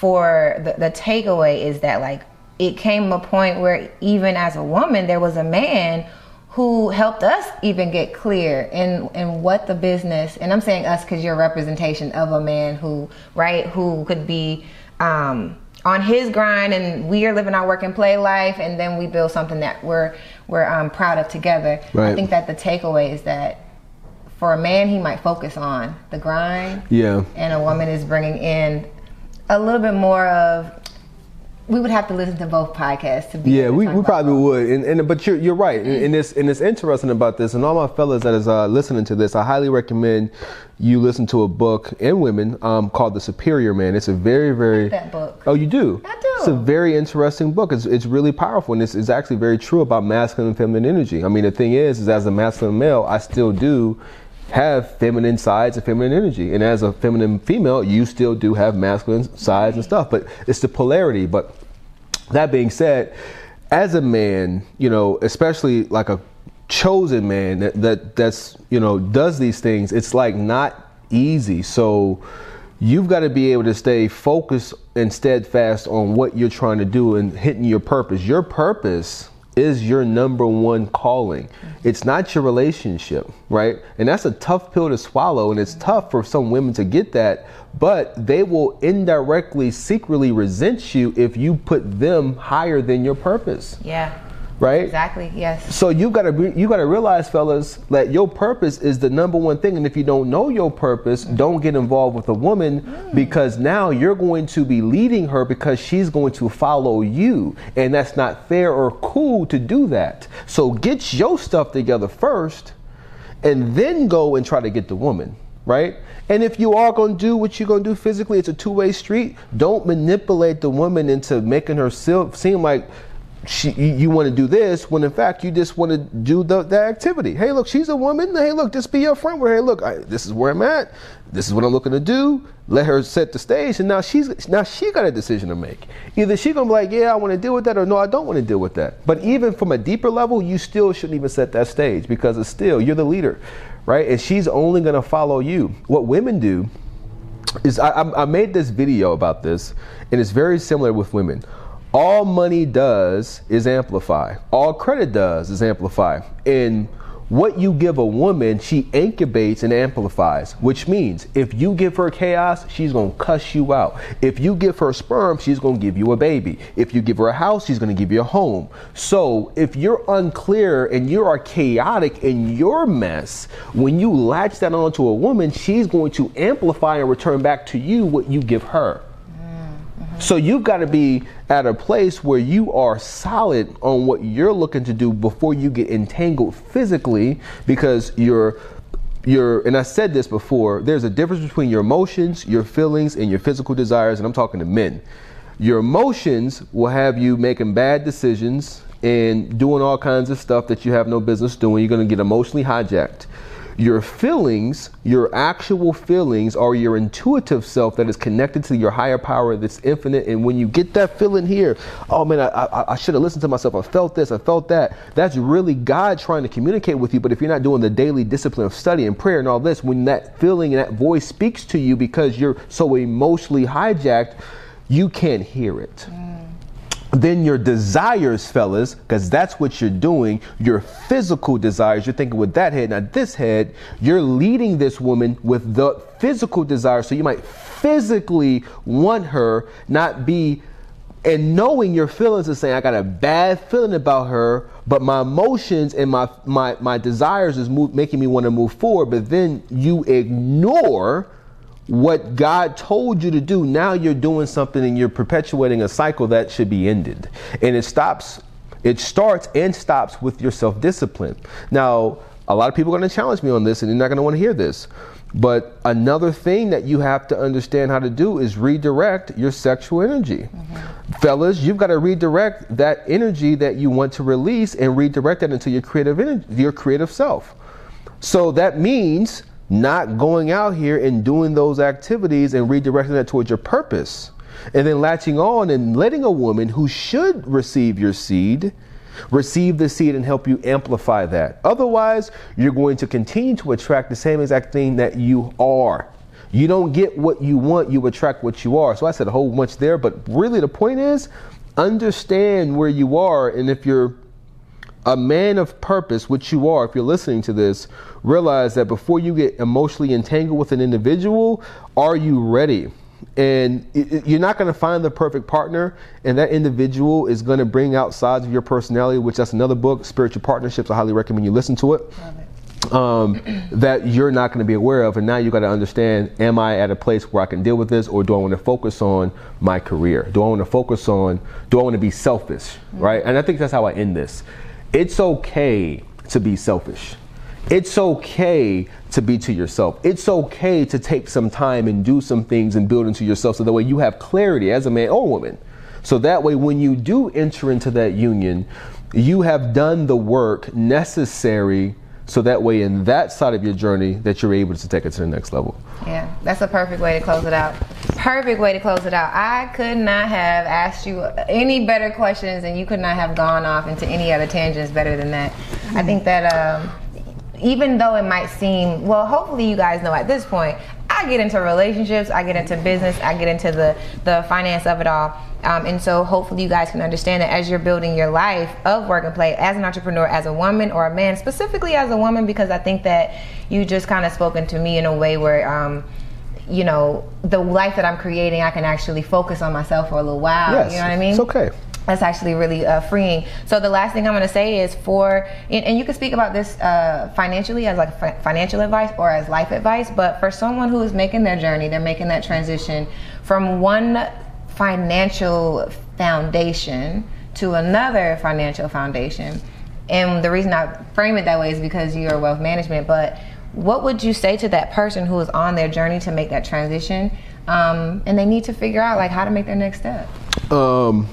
for the, the takeaway is that like it came a point where even as a woman, there was a man who helped us even get clear in in what the business and I'm saying us because you're a representation of a man who right who could be um, on his grind and we are living our work and play life and then we build something that we're we're um, proud of together. I think that the takeaway is that for a man he might focus on the grind
yeah.
and a woman is bringing in a little bit more of we would have to listen to both podcasts to be
Yeah, we, we probably would, and, and but you're you're right, and, and it's and it's interesting about this, and all my fellas that is uh, listening to this, I highly recommend you listen to a book and women um, called The Superior Man. It's a very very
that book.
Oh, you do?
I do.
It's a very interesting book. It's it's really powerful, and it's, it's actually very true about masculine and feminine energy. I mean, the thing is, is as a masculine male, I still do have feminine sides and feminine energy, and as a feminine female, you still do have masculine sides and stuff. But it's the polarity. But that being said, as a man, you know, especially like a chosen man that, that that's you know does these things, it's like not easy. So you've got to be able to stay focused and steadfast on what you're trying to do and hitting your purpose. Your purpose is your number one calling. It's not your relationship, right? And that's a tough pill to swallow, and it's tough for some women to get that. But they will indirectly, secretly resent you if you put them higher than your purpose,
Yeah,
right?
exactly. Yes.
So you gotta be, you gotta realize, fellas, that your purpose is the number one thing. And if you don't know your purpose, don't get involved with a woman mm. because now you're going to be leading her because she's going to follow you, and that's not fair or cool to do that. So get your stuff together first, and then go and try to get the woman. Right? And if you are going to do what you're going to do physically, it's a two way street. Don't manipulate the woman into making her seem like she, you, want to do this when in fact you just want to do the, the activity. Hey, look, she's a woman. Hey, look, just be upfront with her. Hey, look, I, this is where I'm at. This is what I'm looking to do. Let her set the stage, and now she's now she got a decision to make. Either she gonna be like, yeah, I want to deal with that, or no, I don't want to deal with that. But even from a deeper level, you still shouldn't even set that stage because it's still you're the leader, right? And she's only gonna follow you. What women do is I, I made this video about this, and it's very similar with women. All money does is amplify. All credit does is amplify. And what you give a woman, she incubates and amplifies, which means if you give her chaos, she's gonna cuss you out. If you give her sperm, she's gonna give you a baby. If you give her a house, she's gonna give you a home. So if you're unclear and you are chaotic in your mess, when you latch that onto a woman, she's going to amplify and return back to you what you give her. So you've got to be at a place where you are solid on what you're looking to do before you get entangled physically because you're your and I said this before, there's a difference between your emotions, your feelings, and your physical desires, and I'm talking to men. Your emotions will have you making bad decisions and doing all kinds of stuff that you have no business doing. You're gonna get emotionally hijacked. Your feelings, your actual feelings, are your intuitive self that is connected to your higher power that's infinite. And when you get that feeling here, oh man, I, I, I should have listened to myself. I felt this, I felt that. That's really God trying to communicate with you. But if you're not doing the daily discipline of study and prayer and all this, when that feeling and that voice speaks to you because you're so emotionally hijacked, you can't hear it. Mm then your desires, fellas, because that's what you're doing, your physical desires, you're thinking with that head. Now, this head, you're leading this woman with the physical desire. So you might physically want her, not be, and knowing your feelings and saying, I got a bad feeling about her, but my emotions and my, my, my desires is move, making me want to move forward. But then you ignore what God told you to do, now you're doing something and you're perpetuating a cycle that should be ended. And it stops, it starts and stops with your self discipline. Now, a lot of people are going to challenge me on this and you're not going to want to hear this. But another thing that you have to understand how to do is redirect your sexual energy. Mm-hmm. Fellas, you've got to redirect that energy that you want to release and redirect that into your creative energy, your creative self. So that means not going out here and doing those activities and redirecting that towards your purpose. And then latching on and letting a woman who should receive your seed receive the seed and help you amplify that. Otherwise, you're going to continue to attract the same exact thing that you are. You don't get what you want, you attract what you are. So I said a whole bunch there, but really the point is understand where you are and if you're a man of purpose, which you are, if you're listening to this, realize that before you get emotionally entangled with an individual, are you ready? And you're not going to find the perfect partner, and that individual is going to bring out sides of your personality, which that's another book, Spiritual Partnerships. I highly recommend you listen to it. Um, that you're not going to be aware of, and now you got to understand: Am I at a place where I can deal with this, or do I want to focus on my career? Do I want to focus on? Do I want to be selfish? Mm-hmm. Right? And I think that's how I end this. It's okay to be selfish. It's okay to be to yourself. It's okay to take some time and do some things and build into yourself so that way you have clarity as a man or woman. So that way, when you do enter into that union, you have done the work necessary so that way in that side of your journey that you're able to take it to the next level
yeah that's a perfect way to close it out perfect way to close it out i could not have asked you any better questions and you could not have gone off into any other tangents better than that i think that um, even though it might seem well hopefully you guys know at this point i get into relationships i get into business i get into the the finance of it all um, and so hopefully you guys can understand that as you're building your life of work and play as an entrepreneur, as a woman or a man, specifically as a woman, because I think that you just kind of spoken to me in a way where, um, you know, the life that I'm creating, I can actually focus on myself for a little while.
Yes,
you know what I mean?
It's okay.
That's actually really uh, freeing. So the last thing I'm going to say is for, and, and, you can speak about this uh, financially as like financial advice or as life advice, but for someone who is making their journey, they're making that transition from one financial foundation to another financial foundation. And the reason I frame it that way is because you're wealth management. But what would you say to that person who is on their journey to make that transition, um, and they need to figure out like how to make their next step?
Um,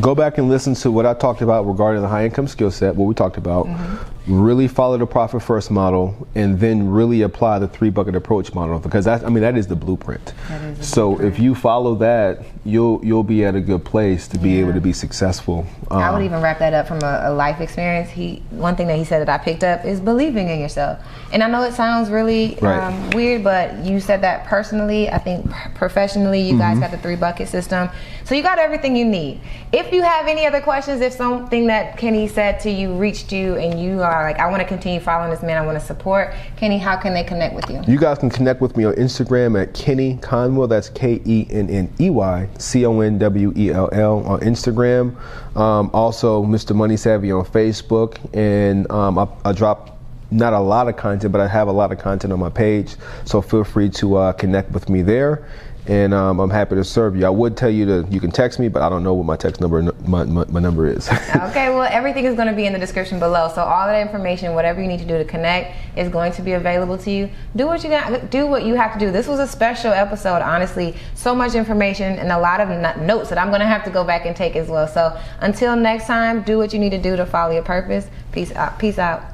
go back and listen to what I talked about regarding the high income skill set. What we talked about. Mm-hmm really follow the profit first model and then really apply the three bucket approach model because that I mean that is the blueprint.
Is
so
blueprint.
if you follow that, you'll you'll be at a good place to be able to be successful.
I would
Um,
even wrap that up from a, a life experience. He one thing that he said that I picked up is believing in yourself. And I know it sounds really
Right.
um, weird, but you said that personally. I think professionally, you
Mm-hmm.
guys got the three bucket system, so you got everything you need. If you have any other questions, if something that Kenney said to you reached you, and you are like, I want to continue following this man, I want to support Kenney. How can they connect with you?
You guys can connect with me on Instagram at Kenney Conwell. That's K E N N E Y C O N W E L L on Instagram. Um, also, Mr. Money Savvy on Facebook. And um, I, I drop not a lot of content, but I have a lot of content on my page. So feel free to uh, connect with me there. And um, I'm happy to serve you. I would tell you to you can text me, but I don't know what my text number my, my, my number is.
okay, well, everything is going to be in the description below. So all that information, whatever you need to do to connect, is going to be available to you. Do what you got. Do what you have to do. This was a special episode. Honestly, so much information and a lot of notes that I'm going to have to go back and take as well. So until next time, do what you need to do to follow your purpose. Peace out. Peace out.